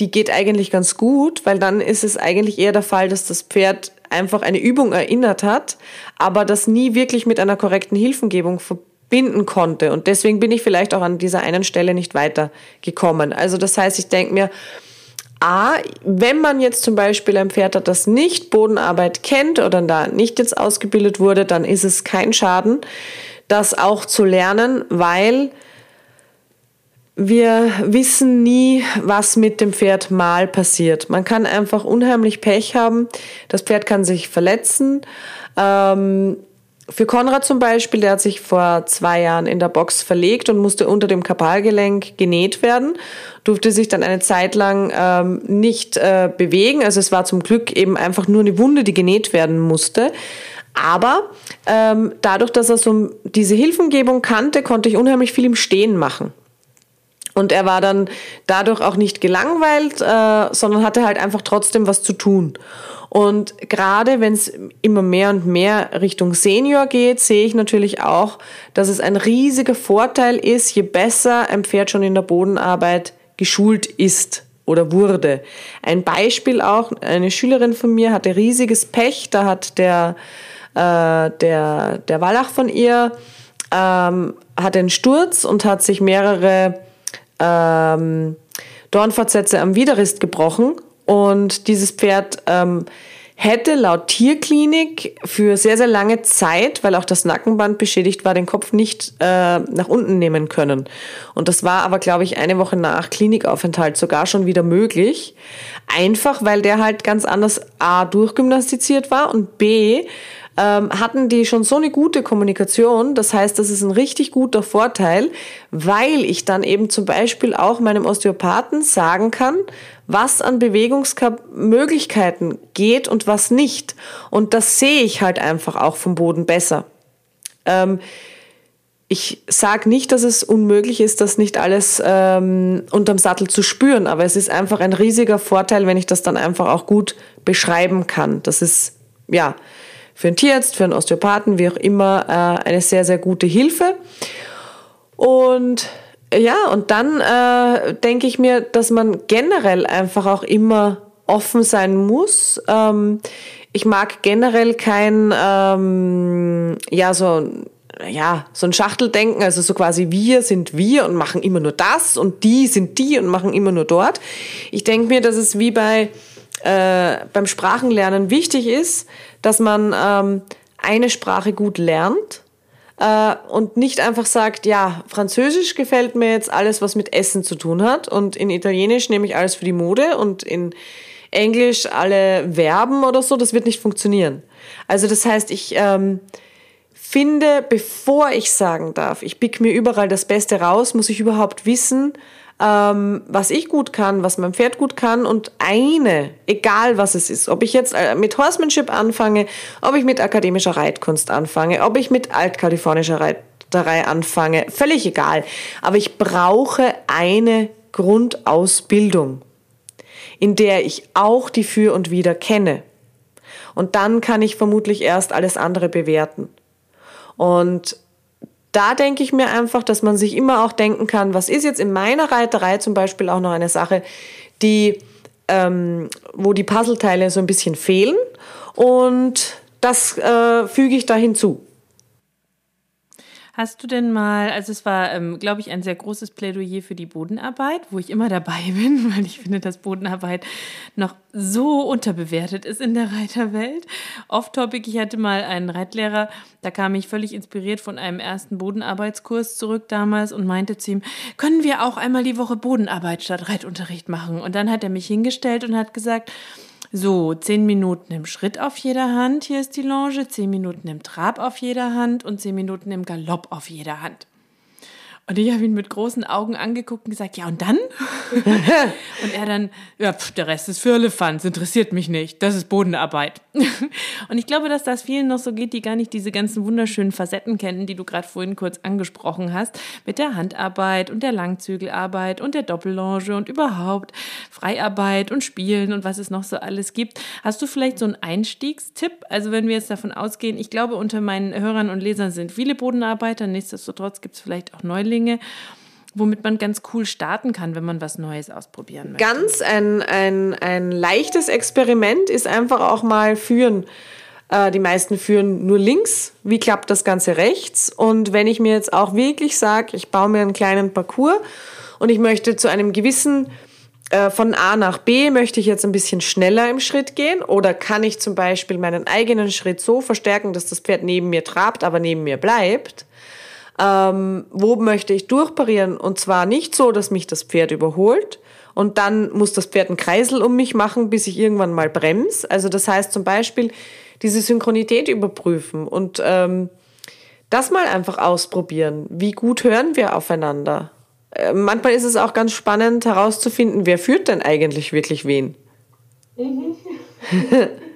die geht eigentlich ganz gut, weil dann ist es eigentlich eher der Fall, dass das Pferd einfach eine Übung erinnert hat, aber das nie wirklich mit einer korrekten Hilfengebung verbinden konnte. Und deswegen bin ich vielleicht auch an dieser einen Stelle nicht weitergekommen. Also das heißt, ich denke mir, A, wenn man jetzt zum Beispiel ein Pferd hat, das nicht Bodenarbeit kennt oder da nicht jetzt ausgebildet wurde, dann ist es kein Schaden, das auch zu lernen, weil wir wissen nie, was mit dem Pferd mal passiert. Man kann einfach unheimlich Pech haben. Das Pferd kann sich verletzen. Ähm, für Konrad zum Beispiel, der hat sich vor zwei Jahren in der Box verlegt und musste unter dem Kapalgelenk genäht werden, durfte sich dann eine Zeit lang ähm, nicht äh, bewegen. Also es war zum Glück eben einfach nur eine Wunde, die genäht werden musste. Aber ähm, dadurch, dass er so diese Hilfengebung kannte, konnte ich unheimlich viel im Stehen machen. Und er war dann dadurch auch nicht gelangweilt, äh, sondern hatte halt einfach trotzdem was zu tun. Und gerade wenn es immer mehr und mehr Richtung Senior geht, sehe ich natürlich auch, dass es ein riesiger Vorteil ist, je besser ein Pferd schon in der Bodenarbeit geschult ist oder wurde. Ein Beispiel auch, eine Schülerin von mir hatte riesiges Pech, da hat der, äh, der, der Wallach von ihr ähm, hatte einen Sturz und hat sich mehrere ähm, Dornfortsätze am Widerrist gebrochen und dieses Pferd ähm, hätte laut Tierklinik für sehr, sehr lange Zeit, weil auch das Nackenband beschädigt war, den Kopf nicht äh, nach unten nehmen können. Und das war aber, glaube ich, eine Woche nach Klinikaufenthalt sogar schon wieder möglich. Einfach, weil der halt ganz anders A durchgymnastiziert war und B ähm, hatten die schon so eine gute Kommunikation. Das heißt, das ist ein richtig guter Vorteil, weil ich dann eben zum Beispiel auch meinem Osteopathen sagen kann, was an Bewegungsmöglichkeiten geht und was nicht. Und das sehe ich halt einfach auch vom Boden besser. Ähm, ich sage nicht, dass es unmöglich ist, das nicht alles ähm, unterm Sattel zu spüren, aber es ist einfach ein riesiger Vorteil, wenn ich das dann einfach auch gut beschreiben kann. Das ist ja für einen Tierarzt, für einen Osteopathen, wie auch immer, äh, eine sehr, sehr gute Hilfe. Und ja, und dann äh, denke ich mir, dass man generell einfach auch immer offen sein muss. Ähm, ich mag generell kein, ähm, ja, so ja, so ein Schachteldenken, also so quasi wir sind wir und machen immer nur das und die sind die und machen immer nur dort. Ich denke mir, dass es wie bei äh, beim Sprachenlernen wichtig ist, dass man ähm, eine Sprache gut lernt äh, und nicht einfach sagt, ja, Französisch gefällt mir jetzt alles, was mit Essen zu tun hat und in Italienisch nehme ich alles für die Mode und in Englisch alle Verben oder so, das wird nicht funktionieren. Also das heißt, ich ähm, finde, bevor ich sagen darf, ich pick mir überall das Beste raus, muss ich überhaupt wissen, ähm, was ich gut kann, was mein Pferd gut kann und eine, egal was es ist, ob ich jetzt äh, mit Horsemanship anfange, ob ich mit akademischer Reitkunst anfange, ob ich mit altkalifornischer Reiterei anfange, völlig egal. Aber ich brauche eine Grundausbildung, in der ich auch die Für und Wider kenne. Und dann kann ich vermutlich erst alles andere bewerten. Und da denke ich mir einfach, dass man sich immer auch denken kann, was ist jetzt in meiner Reiterei zum Beispiel auch noch eine Sache, die, ähm, wo die Puzzleteile so ein bisschen fehlen und das äh, füge ich da hinzu. Hast du denn mal, also es war, ähm, glaube ich, ein sehr großes Plädoyer für die Bodenarbeit, wo ich immer dabei bin, weil ich finde, dass Bodenarbeit noch so unterbewertet ist in der Reiterwelt. Off-Topic, ich hatte mal einen Reitlehrer, da kam ich völlig inspiriert von einem ersten Bodenarbeitskurs zurück damals und meinte zu ihm, können wir auch einmal die Woche Bodenarbeit statt Reitunterricht machen? Und dann hat er mich hingestellt und hat gesagt, so, zehn Minuten im Schritt auf jeder Hand, hier ist die Longe, zehn Minuten im Trab auf jeder Hand und zehn Minuten im Galopp auf jeder Hand. Und ich habe ihn mit großen Augen angeguckt und gesagt, ja und dann? und er dann, ja, pf, der Rest ist für Elefants, interessiert mich nicht, das ist Bodenarbeit. und ich glaube, dass das vielen noch so geht, die gar nicht diese ganzen wunderschönen Facetten kennen, die du gerade vorhin kurz angesprochen hast, mit der Handarbeit und der Langzügelarbeit und der Doppellonge und überhaupt Freiarbeit und Spielen und was es noch so alles gibt. Hast du vielleicht so einen Einstiegstipp? Also wenn wir jetzt davon ausgehen, ich glaube, unter meinen Hörern und Lesern sind viele Bodenarbeiter, nichtsdestotrotz gibt es vielleicht auch Neulinge, Dinge, womit man ganz cool starten kann, wenn man was Neues ausprobieren möchte. Ganz ein, ein, ein leichtes Experiment ist einfach auch mal führen. Äh, die meisten führen nur links. Wie klappt das Ganze rechts? Und wenn ich mir jetzt auch wirklich sage, ich baue mir einen kleinen Parcours und ich möchte zu einem gewissen äh, von A nach B möchte ich jetzt ein bisschen schneller im Schritt gehen oder kann ich zum Beispiel meinen eigenen Schritt so verstärken, dass das Pferd neben mir trabt, aber neben mir bleibt? Ähm, wo möchte ich durchparieren und zwar nicht so, dass mich das Pferd überholt und dann muss das Pferd einen Kreisel um mich machen, bis ich irgendwann mal bremse. Also das heißt zum Beispiel diese Synchronität überprüfen und ähm, das mal einfach ausprobieren. Wie gut hören wir aufeinander? Äh, manchmal ist es auch ganz spannend herauszufinden, wer führt denn eigentlich wirklich wen. Mhm.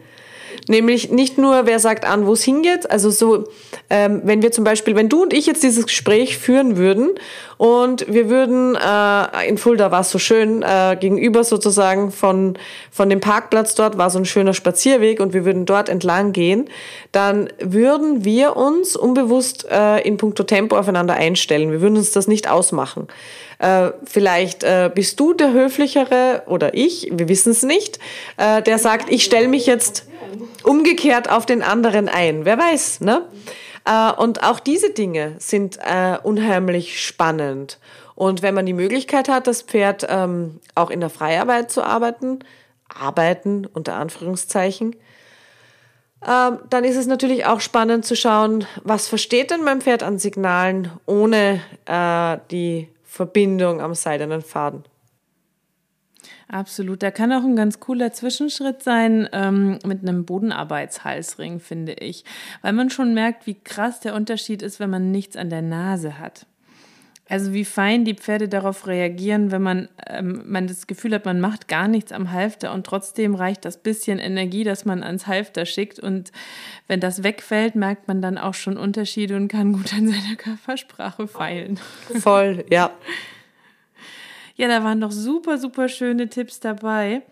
Nämlich nicht nur, wer sagt an, wo es hingeht. Also so, ähm, wenn wir zum Beispiel, wenn du und ich jetzt dieses Gespräch führen würden und wir würden äh, in Fulda war es so schön äh, gegenüber sozusagen von von dem Parkplatz dort war so ein schöner Spazierweg und wir würden dort entlang gehen, dann würden wir uns unbewusst äh, in puncto Tempo aufeinander einstellen. Wir würden uns das nicht ausmachen. Äh, vielleicht äh, bist du der höflichere oder ich, wir wissen es nicht, äh, der sagt, ich stelle mich jetzt umgekehrt auf den anderen ein. Wer weiß, ne? Äh, und auch diese Dinge sind äh, unheimlich spannend. Und wenn man die Möglichkeit hat, das Pferd ähm, auch in der Freiarbeit zu arbeiten, arbeiten unter Anführungszeichen, ähm, dann ist es natürlich auch spannend zu schauen, was versteht denn mein Pferd an Signalen ohne äh, die Verbindung am seidenen Faden. Absolut. Da kann auch ein ganz cooler Zwischenschritt sein ähm, mit einem Bodenarbeitshalsring, finde ich. Weil man schon merkt, wie krass der Unterschied ist, wenn man nichts an der Nase hat. Also wie fein die Pferde darauf reagieren, wenn man, ähm, man das Gefühl hat, man macht gar nichts am Halfter und trotzdem reicht das bisschen Energie, das man ans Halfter schickt. Und wenn das wegfällt, merkt man dann auch schon Unterschiede und kann gut an seiner Körpersprache feilen. Voll, ja. Ja, da waren doch super, super schöne Tipps dabei.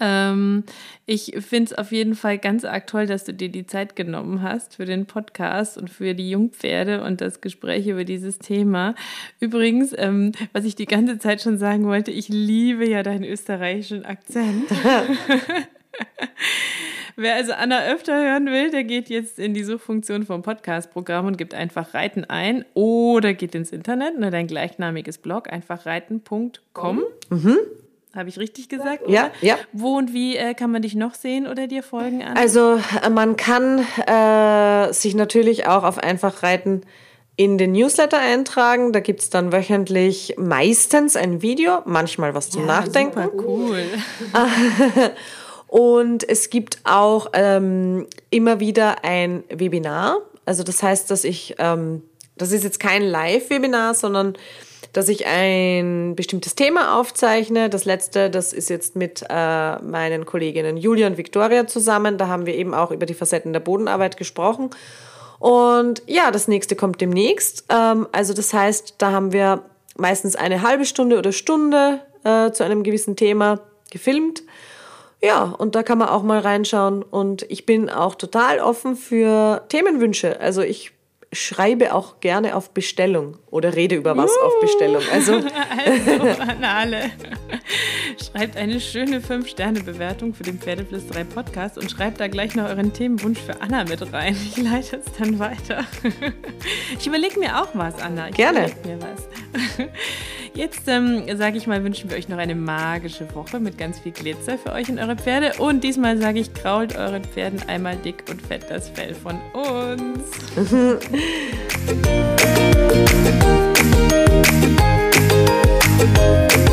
Ähm, ich finde es auf jeden Fall ganz arg toll, dass du dir die Zeit genommen hast für den Podcast und für die Jungpferde und das Gespräch über dieses Thema. Übrigens, ähm, was ich die ganze Zeit schon sagen wollte, ich liebe ja deinen österreichischen Akzent. Wer also Anna öfter hören will, der geht jetzt in die Suchfunktion vom Podcast-Programm und gibt einfach Reiten ein oder geht ins Internet, nur dein gleichnamiges Blog, einfach reiten.com. Mhm. Habe ich richtig gesagt? Oder? Ja, ja. Wo und wie äh, kann man dich noch sehen oder dir folgen? Anna? Also äh, man kann äh, sich natürlich auch auf einfach reiten in den Newsletter eintragen. Da gibt es dann wöchentlich meistens ein Video, manchmal was zum ja, Nachdenken. Super cool. Und es gibt auch ähm, immer wieder ein Webinar. Also das heißt, dass ich, ähm, das ist jetzt kein Live-Webinar, sondern dass ich ein bestimmtes Thema aufzeichne. Das letzte, das ist jetzt mit äh, meinen Kolleginnen Julia und Victoria zusammen. Da haben wir eben auch über die Facetten der Bodenarbeit gesprochen. Und ja, das nächste kommt demnächst. Ähm, also das heißt, da haben wir meistens eine halbe Stunde oder Stunde äh, zu einem gewissen Thema gefilmt. Ja, und da kann man auch mal reinschauen. Und ich bin auch total offen für Themenwünsche. Also ich schreibe auch gerne auf Bestellung oder rede über was uh, auf Bestellung. Also, also an alle. Schreibt eine schöne 5-Sterne-Bewertung für den Pferdeflüsterei Podcast und schreibt da gleich noch euren Themenwunsch für Anna mit rein. Ich leite es dann weiter. Ich überlege mir auch was, Anna. Ich gerne. mir was. Jetzt ähm, sage ich mal, wünschen wir euch noch eine magische Woche mit ganz viel Glitzer für euch und eure Pferde. Und diesmal sage ich, krault euren Pferden einmal dick und fett das Fell von uns.